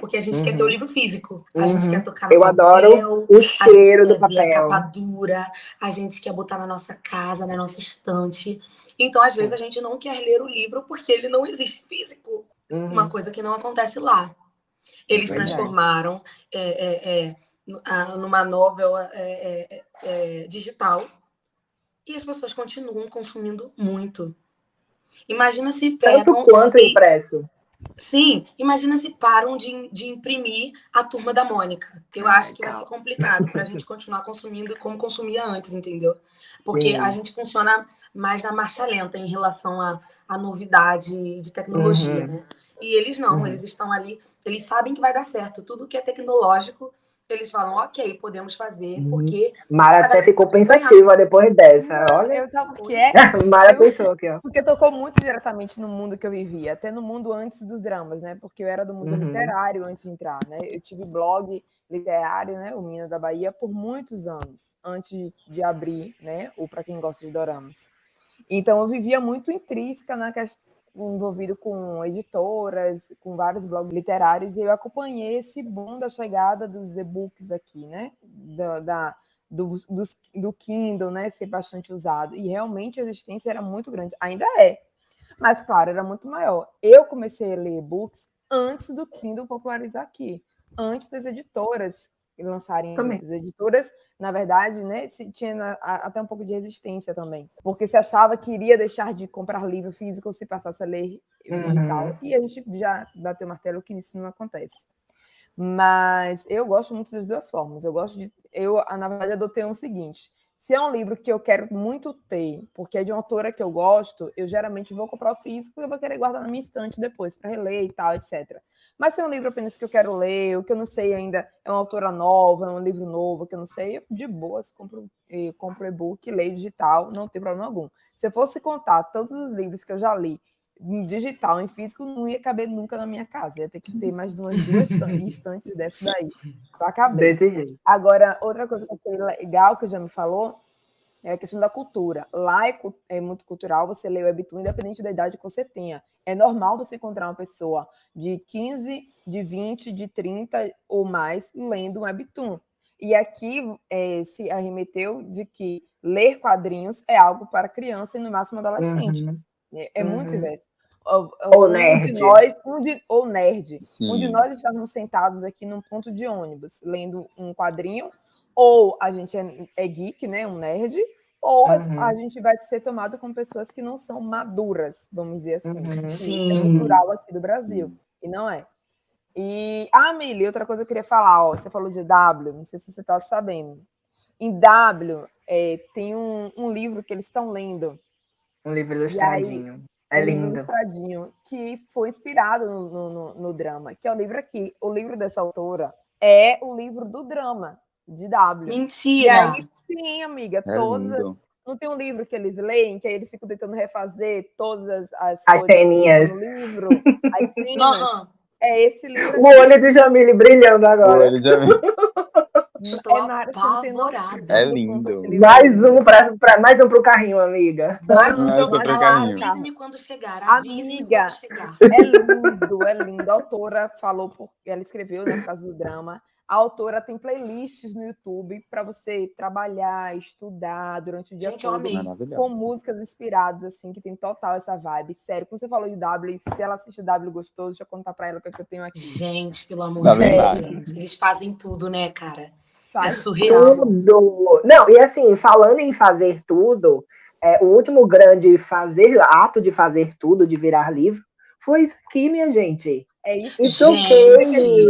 Porque a gente Uhum. quer ter o livro físico, a gente Uhum. quer tocar no eu papel, adoro o gente cheiro do ver a papel capa dura, a gente quer botar na nossa casa, na nossa estante. Então, às vezes, a gente não quer ler o livro porque ele não existe físico. Uhum. Uma coisa que não acontece lá. Eles Verdade. transformaram é, é, é, numa novel é, é, é, digital e as pessoas continuam consumindo muito. Imagina se tanto pegam. quanto e- impresso Sim, imagina se param de, de imprimir a turma da Mônica. Eu Ai, acho que vai ser complicado para a [laughs] gente continuar consumindo como consumia antes, entendeu? Porque Sim. a gente funciona mais na marcha lenta em relação à, à novidade de tecnologia, Uhum. né? E eles não, Uhum. eles estão ali, eles sabem que vai dar certo. Tudo que é tecnológico, eles falam, ok, podemos fazer, Uhum. porque Mara até ficou pensativa depois dessa. Olha, Eu sabe por que é? [laughs] Mara eu- pensou aqui, ó. Porque tocou muito diretamente no mundo que eu vivia, até no mundo antes dos dramas, né? Porque eu era do mundo Uhum. literário antes de entrar, né? Eu tive blog literário, né? O Menino da Bahia, por muitos anos, antes de abrir, né? O Para Quem Gosta de Doramas. Então eu vivia muito intrínseca na questão envolvido com editoras, com vários blogs literários, e eu acompanhei esse boom da chegada dos e-books aqui, né? Da, da- do, dos- do Kindle, né? Ser bastante usado. E realmente a existência era muito grande. Ainda é. Mas, claro, era muito maior. Eu comecei a ler e-books antes do Kindle popularizar aqui. Antes das editoras lançarem Também. As editoras, na verdade, né, se tinha até um pouco de resistência também. Porque se achava que iria deixar de comprar livro físico se passasse a ler Uhum. digital. E a gente já bateu o martelo que isso não acontece. Mas eu gosto muito das duas formas. Eu gosto de. Eu, na verdade, adotei um seguinte: se é um livro que eu quero muito ter, porque é de uma autora que eu gosto, eu geralmente vou comprar o físico e eu vou querer guardar na minha estante depois para reler e tal, etc. Mas se é um livro apenas que eu quero ler, o que eu não sei ainda é uma autora nova, é um livro novo que eu não sei, de boas compro compro e-book, leio digital, não tem problema algum. Se eu fosse contar todos os livros que eu já li digital, em físico, não ia caber nunca na minha casa. Ia ter que ter mais de umas duas [laughs] estan- estantes dessas daí para caber. Agora, outra coisa que eu achei legal que o já me falou é a questão da cultura. Lá é, é muito cultural você ler o Webtoon, independente da idade que você tenha. É normal você encontrar uma pessoa de 15, de 20, de 30 ou mais lendo um Webtoon. E aqui é, se arremeteu de que ler quadrinhos é algo para criança e no máximo adolescente. Uhum. É, é muito Uhum. inverso. Ou, um nerd. De nós, um de, ou nerd. Um de Sim. nós estávamos sentados aqui num ponto de ônibus, lendo um quadrinho, ou a gente é, é geek, né? Um nerd, ou a- Uhum. a gente vai ser tomado com pessoas que não são maduras, vamos dizer assim. Uhum. Sim. é cultural aqui do Brasil. E não é. E, ah, Mili, outra coisa que eu queria falar, ó, você falou de W, não sei se você está sabendo. Em W, é, tem um, um livro que eles estão lendo, Um livro E aí, ilustradinho. É um livro lindo. ilustradinho, que foi inspirado no, no- no- drama, que é o livro aqui. O livro dessa autora é o livro do drama, de W. E Mentira! aí, sim, amiga, É todas. lindo. Não tem um livro que eles leem, que aí eles ficam tentando refazer todas as, as, ceninhas. no livro, [laughs] as cenas. Aham. É esse livro O aqui. olho de Jamile brilhando agora. Olha, já vi. Estou É, apavorada. É lindo. Mais um pra- mais um pro carrinho, amiga. Mais um eu um pra falar. carrinho. Avise-me quando chegar. Avise-me Amiga. quando chegar. É [laughs] lindo, é lindo. A autora falou, por... ela escreveu, né, por causa do drama. A autora tem playlists no YouTube para você trabalhar, estudar durante o dia Gente, eu todo. Com músicas inspiradas, assim, que tem total essa vibe. Sério, quando você falou de W, se ela assiste o W gostoso, deixa eu contar pra ela o que, é que eu tenho aqui. Gente, pelo amor de Deus, gente. Eles fazem tudo, né, cara? É Faz surreal. Tudo. Não, e assim, falando em fazer tudo, é, o último grande fazer, ato de fazer tudo, de virar livro, foi isso aqui, minha gente. É isso Isso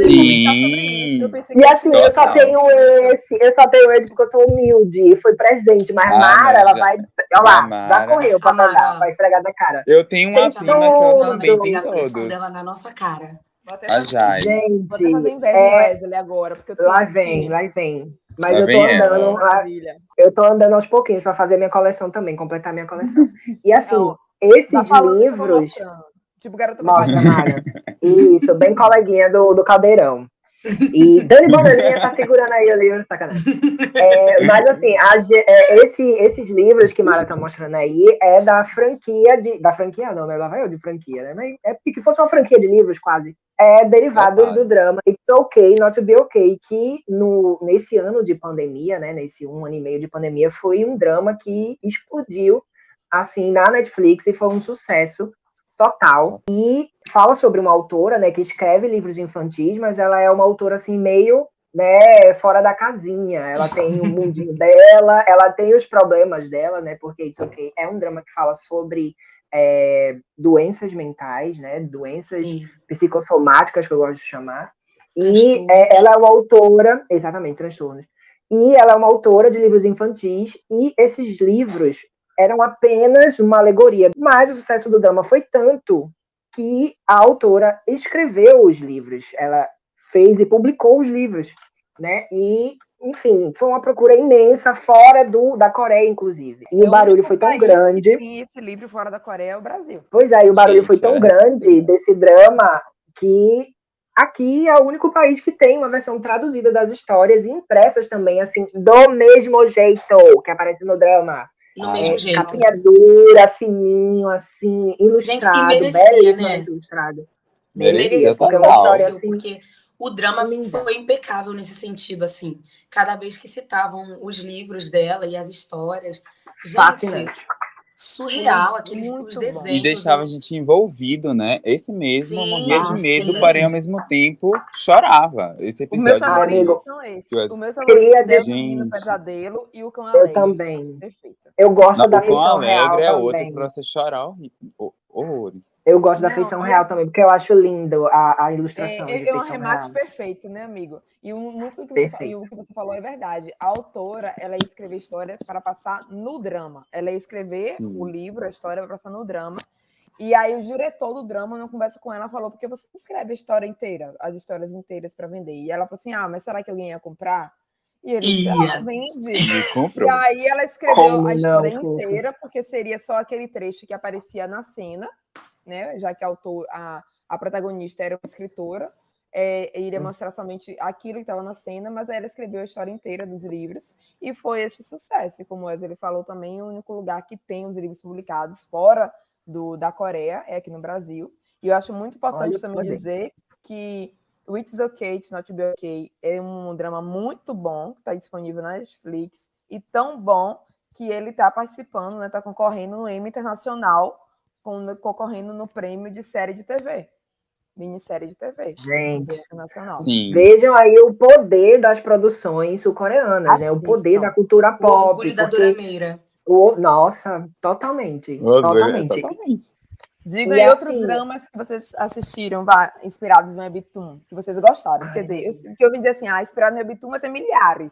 Gente. Eu pensei E que assim, eu só tenho esse, eu só tenho esse porque eu tô humilde, foi presente, mas Ah, Mara, mas ela já- vai, olha lá, Mara- já correu pra pegar, vai esfregar da cara. Eu tenho uma Gente, prima que ela também tem pegar a pressão todos. dela na nossa cara. Vou até A fazer- Jai. Gente, vou até fazer inveja é, Wesley agora, porque eu tenho lá vem, lá vem. Mas Lá eu tô andando, lá- Maravilha. eu tô andando aos pouquinhos pra fazer minha coleção também, completar minha coleção. [laughs] E assim, Não, esses Tá tô livros. Tipo, garota Mostra. Mara. Isso, bem coleguinha do, do caldeirão. E Dani Bananinha tá segurando aí o livro, sacanagem. É, mas assim, a é, esse- esses livros que Mara tá mostrando aí é da franquia de. Da franquia não, né? Lá vai eu de franquia, né? Mas é que fosse uma franquia de livros, quase. É derivado Verdade. do drama It's Okay, Not to Be Okay, que no, nesse ano de pandemia, né? Nesse um ano e meio de pandemia, foi um drama que explodiu assim na Netflix e foi um sucesso total. E fala sobre uma autora, né, que escreve livros infantis, mas ela é uma autora assim meio, né, fora da casinha. Ela tem o mundinho [laughs] dela, ela tem os problemas dela, né, porque It's Okay é um drama que fala sobre é, doenças mentais, né, doenças Sim. psicossomáticas, que eu gosto de chamar. E é, ela é uma autora, exatamente, transtornos. E ela é uma autora de livros infantis, e esses livros eram apenas uma alegoria. Mas o sucesso do drama foi tanto que a autora escreveu os livros. Ela fez e publicou os livros, né? E, enfim, foi uma procura imensa fora do da Coreia, inclusive. E É o barulho foi tão grande. tem esse livro fora da Coreia é o Brasil. Pois é, e o barulho Gente, foi tão é. grande desse drama que aqui é o único país que tem uma versão traduzida das histórias e impressas também, assim, do mesmo jeito que aparece no drama. No Ah, mesmo É, jeito. capinha dura, fininho, assim, ilustrado, merecia, belíssimamente né? ilustrado. Merecia Merecia, porque é história assim. porque o drama linda. foi impecável nesse sentido, assim. Cada vez que citavam os livros dela e as histórias. Gente, Fascinante. surreal, aqueles bom. os E desenhos. deixava a gente envolvido, né? Esse mesmo Sim, morria de ah, medo, sim. porém ao mesmo tempo chorava. Esse Os meus episódio. Ah, favoritos amigo. são esses. Que eu- Os meus Queria favoritos é o Menino Gente. Pesadelo e o Cão Eu Alegre. também. Perfeito. Eu gosto Não, da o feição real Alegre é outro também. pra você chorar horrores. Eu gosto da feição real assim- também, porque eu acho lindo a, a É, ilustração de é, é um feição remate real. perfeito, né, amigo? E um- muito do que você, e o que você falou é verdade. A autora, ela ia escrever história para passar no drama. Ela ia escrever Sim. o livro, a história para passar no drama. E aí o diretor do drama, não conversa com ela, falou, porque você não escreve a história inteira, as histórias inteiras para vender. E ela falou assim, ah, mas será que alguém ia comprar? E ele disse, ah, vende. [laughs] E E comprou. aí ela escreveu Como a não, história fofo? inteira, porque seria só aquele trecho que aparecia na cena, né? Já que a, autor, a, a protagonista era uma escritora, é, iria Hum. mostrar somente aquilo que estava na cena, mas aí ela escreveu a história inteira dos livros e foi esse sucesso. E como o Wesley falou também, o único lugar que tem os livros publicados fora do, da Coreia é aqui no Brasil. E eu acho muito importante Olha também dizer que o It's Okay, It's Not to Be Okay é um drama muito bom, que está disponível na Netflix, e tão bom que ele está participando, está né, tá concorrendo no Emmy Internacional, com, concorrendo no prêmio de série de TV, minissérie de TV Gente, internacional. Sim. vejam aí o poder das produções sul-coreanas, né? O poder da cultura O pop. orgulho da porque Durameira. o- Nossa, totalmente. Nossa, é, Totalmente. Diga E aí outros assim- dramas que vocês assistiram, vá, inspirados no Webtoon, que vocês gostaram. Ai, Quer dizer, eu, que eu vim dizer assim, ah, inspirado no Webtoon vai ter milhares.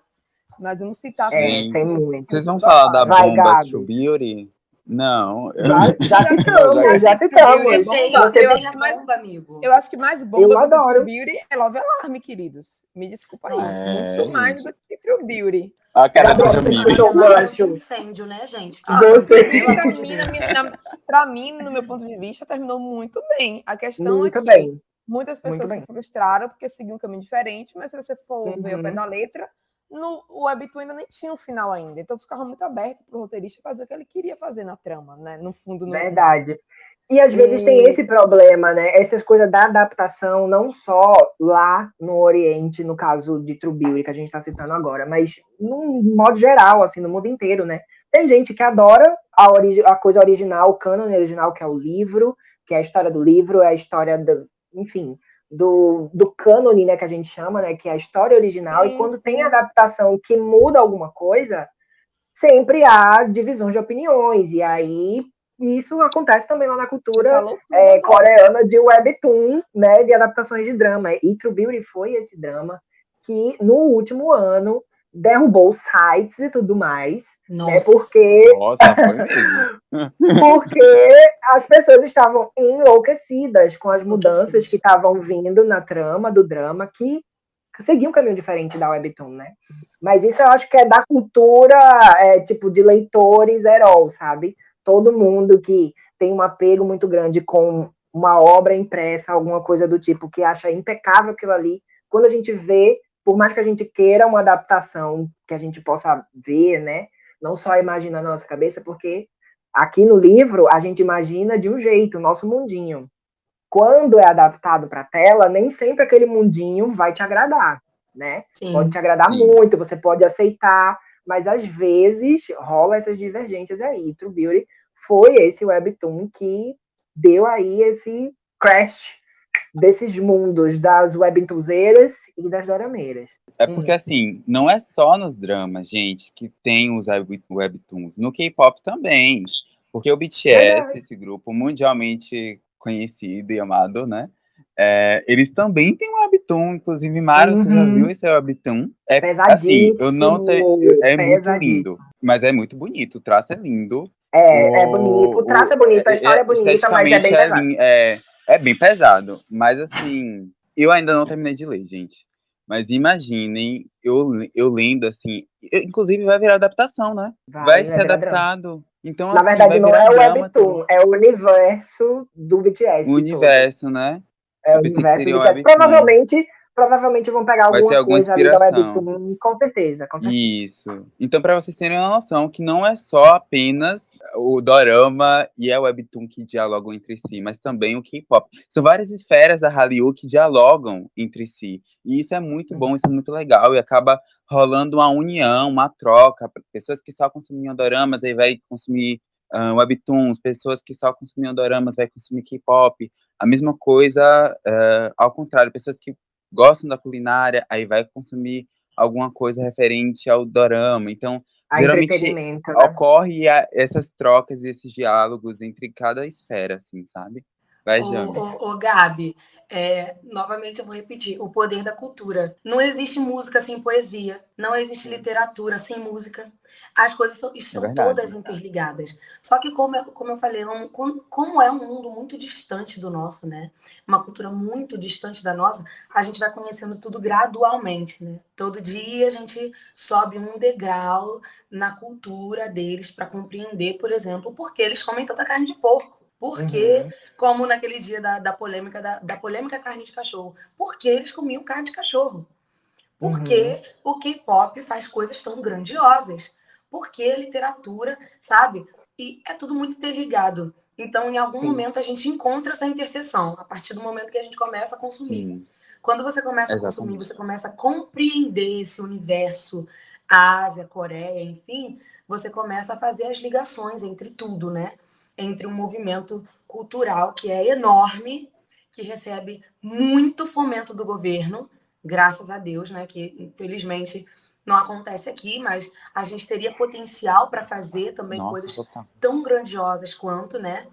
Mas vamos citar É, tem muito. Vocês vão falar da Vai, bomba Gabi. to Beauty? Não. Já, já citamos, Já tem, você Eu tem acho que mais- bomba, amigo. Eu acho que mais bomba Eu do que adoro. Beauty é Love Alarm, queridos. Me desculpa. É, Muito mais do que True Beauty. A cara o gancho. de incêndio, né, gente? Ah, pra mim, na na- pra mim, no meu ponto de vista, terminou muito bem. A questão Muito é que bem. muitas pessoas se frustraram porque seguiam um caminho diferente, mas se você for ver o pé Uhum. da letra, no o Webtoon ainda nem tinha um final ainda, então ficava muito aberto para o roteirista fazer o que ele queria fazer na trama, né? No fundo, no Verdade. Fundo. E às vezes e... tem esse problema, né? Essas coisas da adaptação, não só lá no Oriente, no caso de Beauty, que a gente está citando agora, mas no modo geral, assim, no mundo inteiro, né? Tem gente que adora a, a coisa original, o cânone original, que é o livro, que é a história do livro, é a história do, enfim, do, do cânone, né, que a gente chama, né, que é a história original, sim, e quando tem adaptação que muda alguma coisa, sempre há divisões de opiniões, e aí isso acontece também lá na cultura é, coreana de webtoon, né, de adaptações de drama. E True Beauty foi esse drama que no último ano derrubou sites e tudo mais, né, Nossa. né? Porque Nossa, foi mesmo. [laughs] porque as pessoas estavam enlouquecidas com as mudanças que estavam vindo na trama do drama que seguia um caminho diferente da webtoon, né? Mas isso eu acho que é da cultura, é, tipo de leitores heróis, sabe? Todo mundo que tem um apego muito grande com uma obra impressa, alguma coisa do tipo, que acha impecável aquilo ali, quando a gente vê por mais que a gente queira uma adaptação que a gente possa ver, né? Não só imagina na nossa cabeça, porque aqui no livro a gente imagina de um jeito, o nosso mundinho. Quando é adaptado para a tela, nem sempre aquele mundinho vai te agradar, né? Sim. Pode te agradar Sim. muito, você pode aceitar, mas às vezes rola essas divergências aí. True Beauty foi esse webtoon que deu aí esse crash desses mundos das webtoonzeiras e das dorameiras. É porque, assim, não é só nos dramas, gente, que tem os webtoons. No K-pop também. Porque o BTS, é esse grupo mundialmente conhecido e amado, né? É, eles também têm um webtoon, inclusive Mara, uhum. você já uhum. viu esse webtoon? É. Assim, eu não tenho, é muito lindo, mas é muito bonito, o traço é lindo. É, o, é bonito, o traço é bonito, a história é, é bonita, mas é bem é pesado. É, é bem pesado, mas assim, eu ainda não terminei de ler, gente. Mas imaginem, eu, eu lendo assim, eu, inclusive vai virar adaptação, né? Vai, vai ser adaptado. Drama. Então, Na assim, verdade, não é o webtoon, é o universo do BTS. O universo, né? É o universo do BTS. Provavelmente provavelmente vão pegar alguma, coisa ali da Webtoon, com certeza, com certeza. Isso. Então, para vocês terem uma noção, que não é só apenas o dorama e a webtoon que dialogam entre si, mas também o K-pop. São várias esferas da Hallyu que dialogam entre si. E isso é muito bom, isso é muito legal e acaba rolando uma união, uma troca. Pessoas que só consumiam doramas aí vai consumir uh, webtoons, pessoas que só consumiam doramas vai consumir K-pop. A mesma coisa uh, ao contrário, pessoas que gostam da culinária, aí vai consumir alguma coisa referente ao dorama. Então, a geralmente né? ocorre a, essas trocas e esses diálogos entre cada esfera, assim, sabe? Vai, Jamie. Ô, ô, Gabi, é, novamente eu vou repetir, o poder da cultura. Não existe música sem poesia, não existe literatura sem música. As coisas são, estão é todas interligadas. Só que, como eu, como eu falei, um, como é um mundo muito distante do nosso, né? Uma cultura muito distante da nossa, a gente vai conhecendo tudo gradualmente, né? Todo dia a gente sobe um degrau na cultura deles para compreender, por exemplo, por que eles comem tanta carne de porco por que, uhum. como naquele dia da, da polêmica da, da, polêmica carne de cachorro, por que eles comiam carne de cachorro? Por uhum. que o K-pop faz coisas tão grandiosas? Por que literatura, sabe? E é tudo muito interligado. Então, em algum Sim. momento, a gente encontra essa interseção, a partir do momento que a gente começa a consumir. Sim. Quando você começa Exatamente. a consumir, você começa a compreender esse universo, Ásia, Coreia, enfim, você começa a fazer as ligações entre tudo, né? Entre um movimento cultural que é enorme, que recebe muito fomento do governo, graças a Deus, né? Que infelizmente não acontece aqui, mas a gente teria potencial para fazer também Nossa, coisas total. tão grandiosas quanto, né?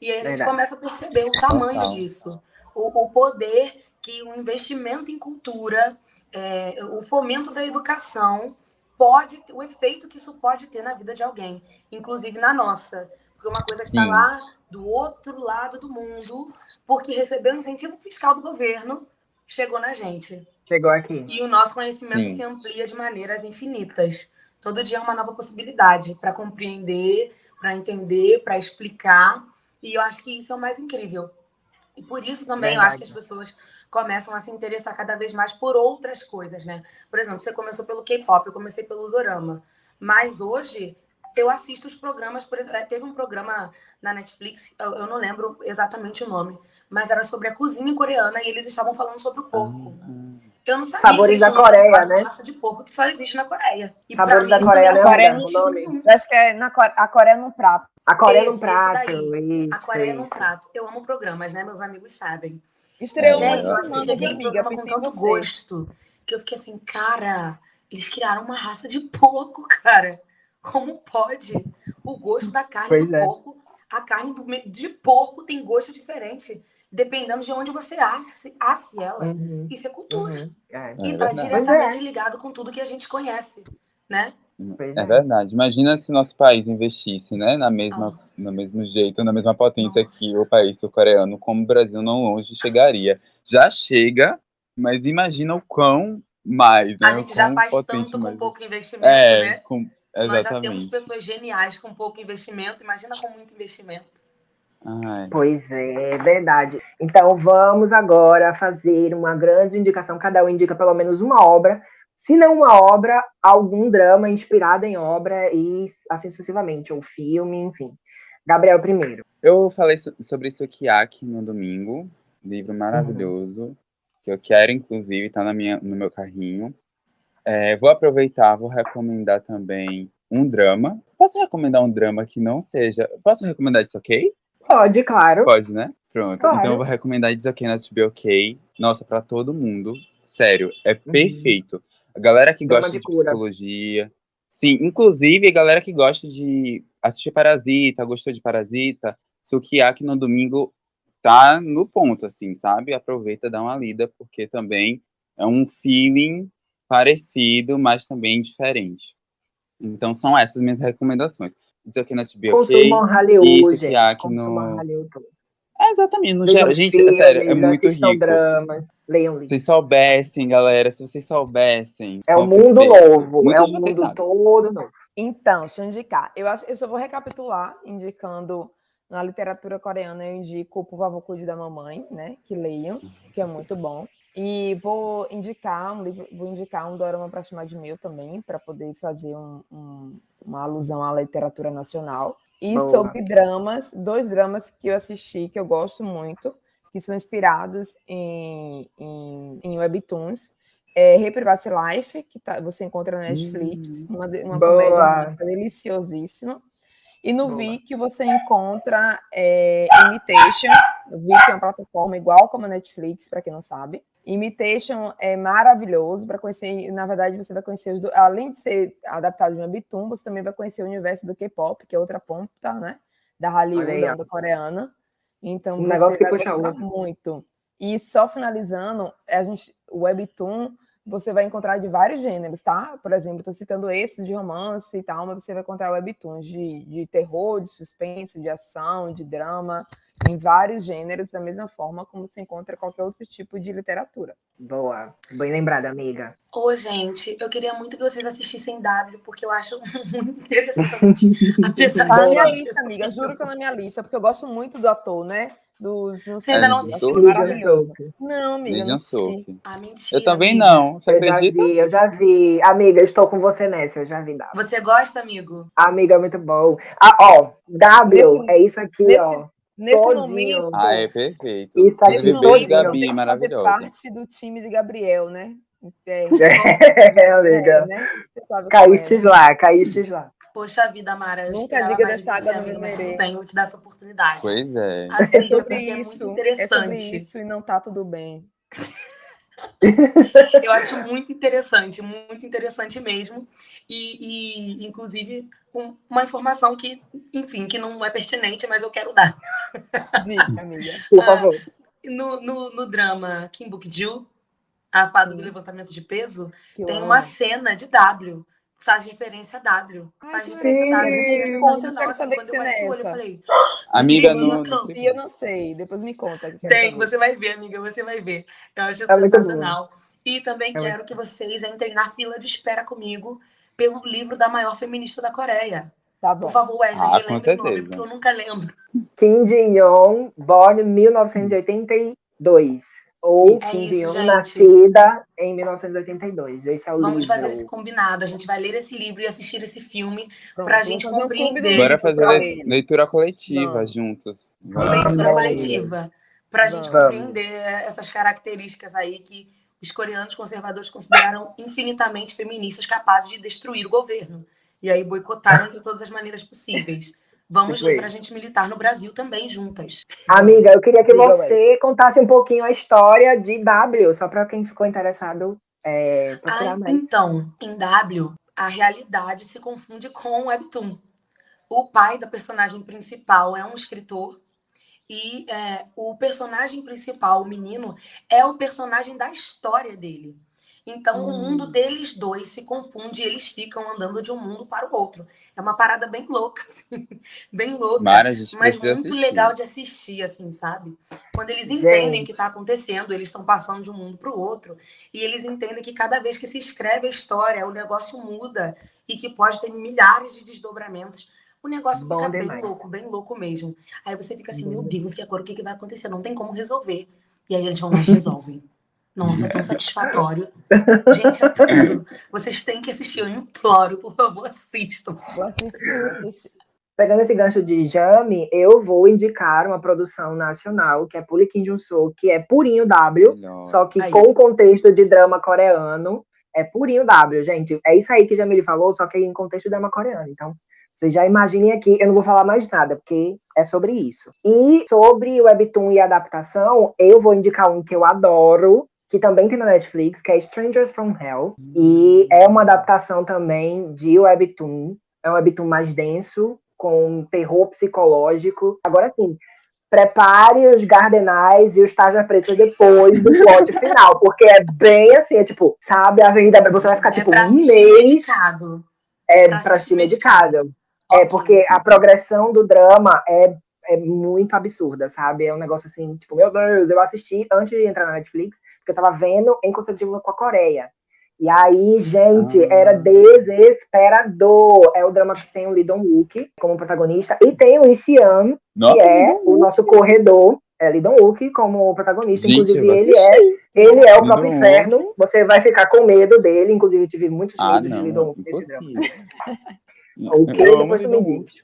E aí a gente começa a perceber o tamanho total. disso, o, o, poder que o investimento em cultura, é, o fomento da educação pode, o efeito que isso pode ter na vida de alguém, inclusive na nossa. Porque uma coisa que está lá do outro lado do mundo, porque recebeu um incentivo fiscal do governo, chegou na gente. Chegou aqui. E o nosso conhecimento Sim. se amplia de maneiras infinitas. Todo dia é uma nova possibilidade para compreender, para entender, para explicar. E eu acho que isso é o mais incrível. E por isso também eu acho que as pessoas começam a se interessar cada vez mais por outras coisas, né? Por exemplo, você começou pelo K-pop, eu comecei pelo dorama. Mas hoje eu assisto os programas, por exemplo, teve um programa na Netflix, eu, eu, não lembro exatamente o nome, mas era sobre a cozinha coreana e eles estavam falando sobre o porco. Uhum. Eu não sabia Sabores da Coreia, né? raça de porco que só existe na Coreia. E Sabores da Coreia, né? Coreia não nome. Acho que é na, a Coreia no prato. A Coreia esse, no prato. Isso, a Coreia no prato. Eu amo programas, né? Meus amigos sabem. Estreou Gente, eu assisti aquele programa com tanto gosto que eu fiquei assim, cara, eles criaram uma raça de porco, [laughs] cara. Como pode? O gosto da carne pois do é. porco, a carne do, de porco tem gosto diferente, dependendo de onde você asse, asse ela. Uhum. Isso é cultura. Uhum. É, e está é diretamente é. ligado com tudo que a gente conhece, né? É, é verdade. Imagina se nosso país investisse, né, na mesma, no mesmo jeito, na mesma potência Nossa. que o país sul-coreano, como o Brasil não longe chegaria. Já chega, mas imagina o quão mais, né? A gente já faz tanto mais. com pouco investimento, é, né? Com, Exatamente. Nós já temos pessoas geniais com pouco investimento, imagina com muito investimento. Ai. Pois é, é verdade. Então vamos agora fazer uma grande indicação. Cada um indica pelo menos uma obra. Se não uma obra, algum drama inspirado em obra e assim sucessivamente, ou filme, enfim. Gabriel primeiro. Eu falei sobre Sukiyaki no domingo, livro maravilhoso, uhum. que eu quero, inclusive, tá na minha, no meu carrinho. É, vou aproveitar, vou recomendar também um drama. Posso recomendar um drama que não seja. Posso recomendar isso ok? Pode, claro. Pode, né? Pronto. Claro. Então eu vou recomendar Not To Be Okay. Nossa, para todo mundo. Sério, é uhum. perfeito. A galera que gosta de, de psicologia. Sim, inclusive a galera que gosta de assistir Parasita, gostou de Parasita, Sukiyaki no domingo tá no ponto, assim, sabe? Aproveita, dá uma lida, porque também é um feeling parecido, mas também diferente. Então são essas minhas recomendações. Isso aqui na HBO OK. Hollywood, isso aqui no... É, exatamente, no geral, gente, filmes, é sério, é muito rico. Dramas, leiam livros. Se vocês soubessem, galera, se vocês soubessem. É um mundo novo, é um mundo sabem. todo novo. Então, deixa eu indicar. Eu, acho, eu só vou recapitular, indicando na literatura coreana, eu indico Por Favor Cuide da Mamãe, né? Que leiam, que é muito bom. E vou indicar um livro, vou indicar um dorama para chamar de meu também, para poder fazer um, um, uma alusão à literatura nacional. E Boa. sobre dramas, dois dramas que eu assisti que eu gosto muito, que são inspirados em, em, em webtoons. É Reprivate Life, que tá, você encontra na Netflix, hum, uma, uma comédia deliciosíssima. E no Boa. Viki você encontra é, Imitation. O Viki é uma plataforma igual como a Netflix, para quem não sabe. Imitation é maravilhoso para conhecer. Na verdade, você vai conhecer os do... além de ser adaptado de Webtoon, você também vai conhecer o universo do K-pop, que é outra ponta, né? Da Hallyu, da coreana. Então, um negócio que puxa muito. E só finalizando, a gente, o Webtoon você vai encontrar de vários gêneros, tá? Por exemplo, estou citando esses de romance e tal, mas você vai encontrar webtoons de, de terror, de suspense, de ação, de drama, em vários gêneros, da mesma forma como se encontra qualquer outro tipo de literatura. Boa, bem lembrada, amiga. Ô, gente, eu queria muito que vocês assistissem W, porque eu acho [laughs] muito [laughs] interessante. apesar tá na minha lista, amiga, juro que tá na minha lista, porque eu gosto muito do ator, né? do Você ainda não assistiu? Maravilhoso. Não, amiga. Não ah, mentira. Eu também amiga. não. Você eu acredita? Já vi, eu já vi. Amiga, estou com você nessa, eu já vi W. Você gosta, amigo? Amiga, é muito bom. Ah, ó, W é isso aqui, nesse, ó. Nesse Todinho. momento. Ah, é perfeito. Isso aqui Nesse momento, Gabi, maravilhosa. parte do time de Gabriel, né? É, [laughs] é amiga. É, né? Caíste lá, caíste lá. Poxa vida, Mara. Nunca diga dessa água no meu Tudo bem, vou te dar essa oportunidade. Pois é. Assista, é sobre isso. É muito interessante. É sobre isso e não tá tudo bem. Eu acho muito interessante, muito interessante mesmo. E, e, inclusive, uma informação que, enfim, que não é pertinente, mas eu quero dar. Diga, [laughs] amiga. Por favor. no, no, no drama Kim Buk-ju, a fada do levantamento de peso, que tem uma cena de W faz referência a W. Ai, faz referência a W. Conta, quero saber quando eu bati o olho, eu falei. Amiga, não. não eu não sei. Depois me conta. Tem, você vai ver, amiga, você vai ver. Eu acho é sensacional. E também é quero que vocês entrem na fila de espera comigo pelo livro da maior feminista da Coreia. Tá bom. Por favor, Wesley, Ah, relembre o nome, porque eu nunca lembro. Kim Ji-young, born 1982. Ou É isso, gente. nascida em 1982. Esse é o Vamos livro. fazer esse combinado. A gente vai ler esse livro e assistir esse filme. Pra vamos gente compreender. Bora fazer le- leitura coletiva Vamos. juntos. leitura Vamos. coletiva. Pra gente Vamos. compreender essas características aí que os coreanos conservadores consideraram infinitamente feministas capazes de destruir o governo. E aí boicotaram de todas as maneiras possíveis. Vamos ler para a gente militar no Brasil também juntas. Amiga, eu queria que Diga, você contasse um pouquinho a história de W, só para quem ficou interessado é, procurar Ah, mais. então, em W, a realidade se confunde com o Webtoon. O pai da personagem principal é um escritor e é, o personagem principal, o menino, é o personagem da história dele. Então, o mundo deles dois se confunde e eles ficam andando de um mundo para o outro. É uma parada bem louca, [laughs] assim, bem louca. Mara, gente mas muito assistir. legal de assistir, assim, sabe? Quando eles Gente. entendem o que está acontecendo, eles estão passando de um mundo para o outro, e eles entendem que cada vez que se escreve a história, o negócio muda e que pode ter milhares de desdobramentos. O negócio Bom fica bem demais. louco, bem louco mesmo. Aí você fica assim, meu Bom. Deus, e agora o que, que vai acontecer? Não tem como resolver. E aí eles vão lá e resolvem. Nossa, é tão satisfatório. Gente, é tudo. Vocês têm que assistir, eu imploro, por favor, assistam. Vou assistir, vou assistir. Pegando esse gancho de Jame, eu vou indicar uma produção nacional, que é Pulikin Junso, que é purinho W, Melhor. só que Aí. com o contexto de drama coreano. É purinho W, gente. É isso aí que Jamile falou, só que em contexto de drama coreano. Então, vocês já imaginem aqui, eu não vou falar mais nada, porque é sobre isso. E sobre o Webtoon e adaptação, eu vou indicar um que eu adoro, que também tem na Netflix, que é Strangers from Hell. E é uma adaptação também de Webtoon. É um Webtoon mais denso, com terror psicológico. Agora sim, prepare os gardenais e os tarjas pretas depois do plot [laughs] final, porque é bem assim, é tipo, sabe, a Avenida você vai ficar É tipo um mês medicado. é, pra pra assistir medicado. É, porque a progressão do drama é, é muito absurda, sabe? É um negócio assim, tipo, meu Deus, eu assisti antes de entrar na Netflix, porque eu tava vendo em consecutivo com a Coreia. E aí, gente, Ah. era desesperador. É o drama que tem o Lee Dong-wook como protagonista e tem o Lee Sean, que é o nosso corredor, é Lee Dong-wook como protagonista. Gente, Inclusive, ele é, ele é o próprio inferno. Você vai ficar com medo dele. Inclusive, tive muitos Ah, medos de Lee Dong-wook nesse drama. impossível. [laughs] O que Eu amo depois tu me diz.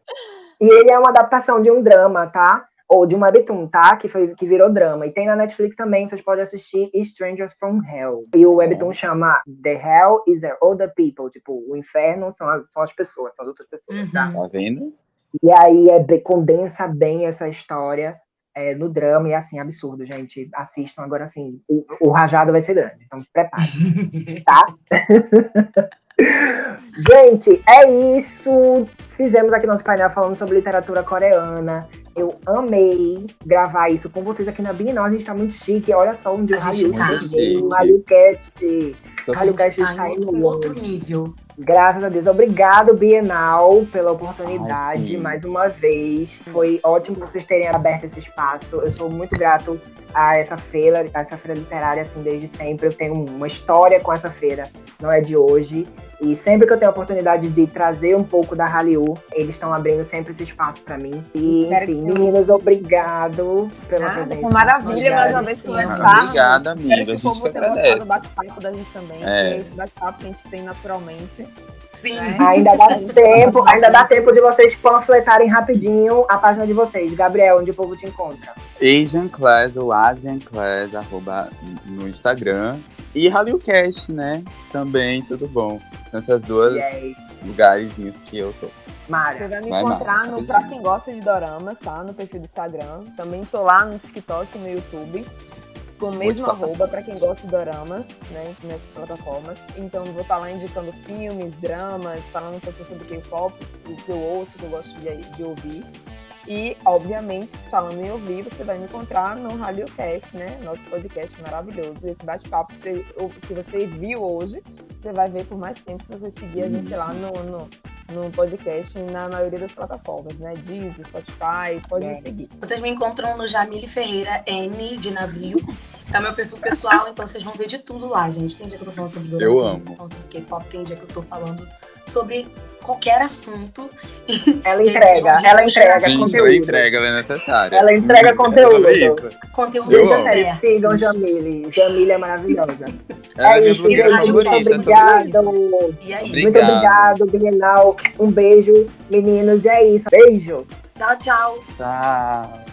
E ele é uma adaptação de um drama, tá? Ou de um webtoon, tá? Que, foi, que virou drama. E tem na Netflix também, vocês podem assistir Strangers from Hell. E o webtoon chama The Hell is the Other People. Tipo, o inferno são as, são as pessoas, são as outras pessoas, tá? Uhum. Tá vendo? E aí é, condensa bem essa história é, no drama. E é assim, absurdo, gente. Assistam agora, assim, o, o rajado vai ser grande. Então, prepare. [laughs] tá? [laughs] Gente, é isso. Fizemos aqui nosso painel falando sobre literatura coreana. Eu amei gravar isso com vocês aqui na Bienal. A gente tá muito chique. Olha só onde o Hallyu tá. Muito chique. o HallyuCast. Tô A Olha, o gente Cast tá está em outro, nível. Graças a Deus. Obrigado, Bienal, pela oportunidade Ai, mais uma vez. Foi ótimo vocês terem aberto esse espaço. Eu sou muito grato a essa feira, a essa feira literária, assim, desde sempre. Eu tenho uma história com essa feira, não é de hoje. E sempre que eu tenho a oportunidade de trazer um pouco da Hallyu, eles estão abrindo sempre esse espaço para mim. E, Espero enfim, que meninos, obrigado pela Nada, presença. maravilha, mais uma vez conversar. Obrigada, amiga. Espero A que o povo que tenha gostado do bate-papo da gente também. É. Que é esse bate-papo que a gente tem naturalmente. Sim. né? Ainda dá [laughs] tempo, ainda dá tempo de vocês panfletarem rapidinho a página de vocês. Gabriel, onde o povo te encontra? Asian Class ou Asian Class, arroba no Instagram. E HallyuCast, né? Também, tudo bom. São essas duas lugares que eu tô. Você Mara. vai me Vai, encontrar Mara, no rapidinho. Pra Quem Gosta de Doramas, tá? No perfil do Instagram. Também tô lá no TikTok e no YouTube. Com o mesmo arroba pra quem gosta de doramas, né? Nessas plataformas. Então vou estar lá indicando filmes, dramas, falando um pouco sobre K-pop, o que eu ouço, o que eu gosto de, de ouvir. E, obviamente, falando em ouvir, você vai me encontrar no RadioCast, né? Nosso podcast maravilhoso. Esse bate-papo que que você viu hoje, você vai ver por mais tempo se você seguir a gente lá no, no, no podcast na maioria das plataformas, né? Deezer, Spotify, pode me É. seguir. Vocês me encontram no Jamile Ferreira N de navio. É o meu perfil pessoal, então vocês vão ver de tudo lá, gente. Tem dia que eu tô falando sobre dorama, Eu tem dia amo. que eu tô falando sobre K-pop, tem dia que eu tô falando sobre qualquer assunto. [laughs] Ela E eles entrega, ela puxar entrega conteúdo. ela entrega, ela é necessária. Ela entrega conteúdo. É. Conteúdo Eu aí, sigam Jamile. Jamile é maravilhosa. Ela é é isso, gente. Muito é sobre obrigado. E. Muito obrigado, Bienal. Um beijo, meninos. E é isso. Beijo. tchau, tchau. Tchau.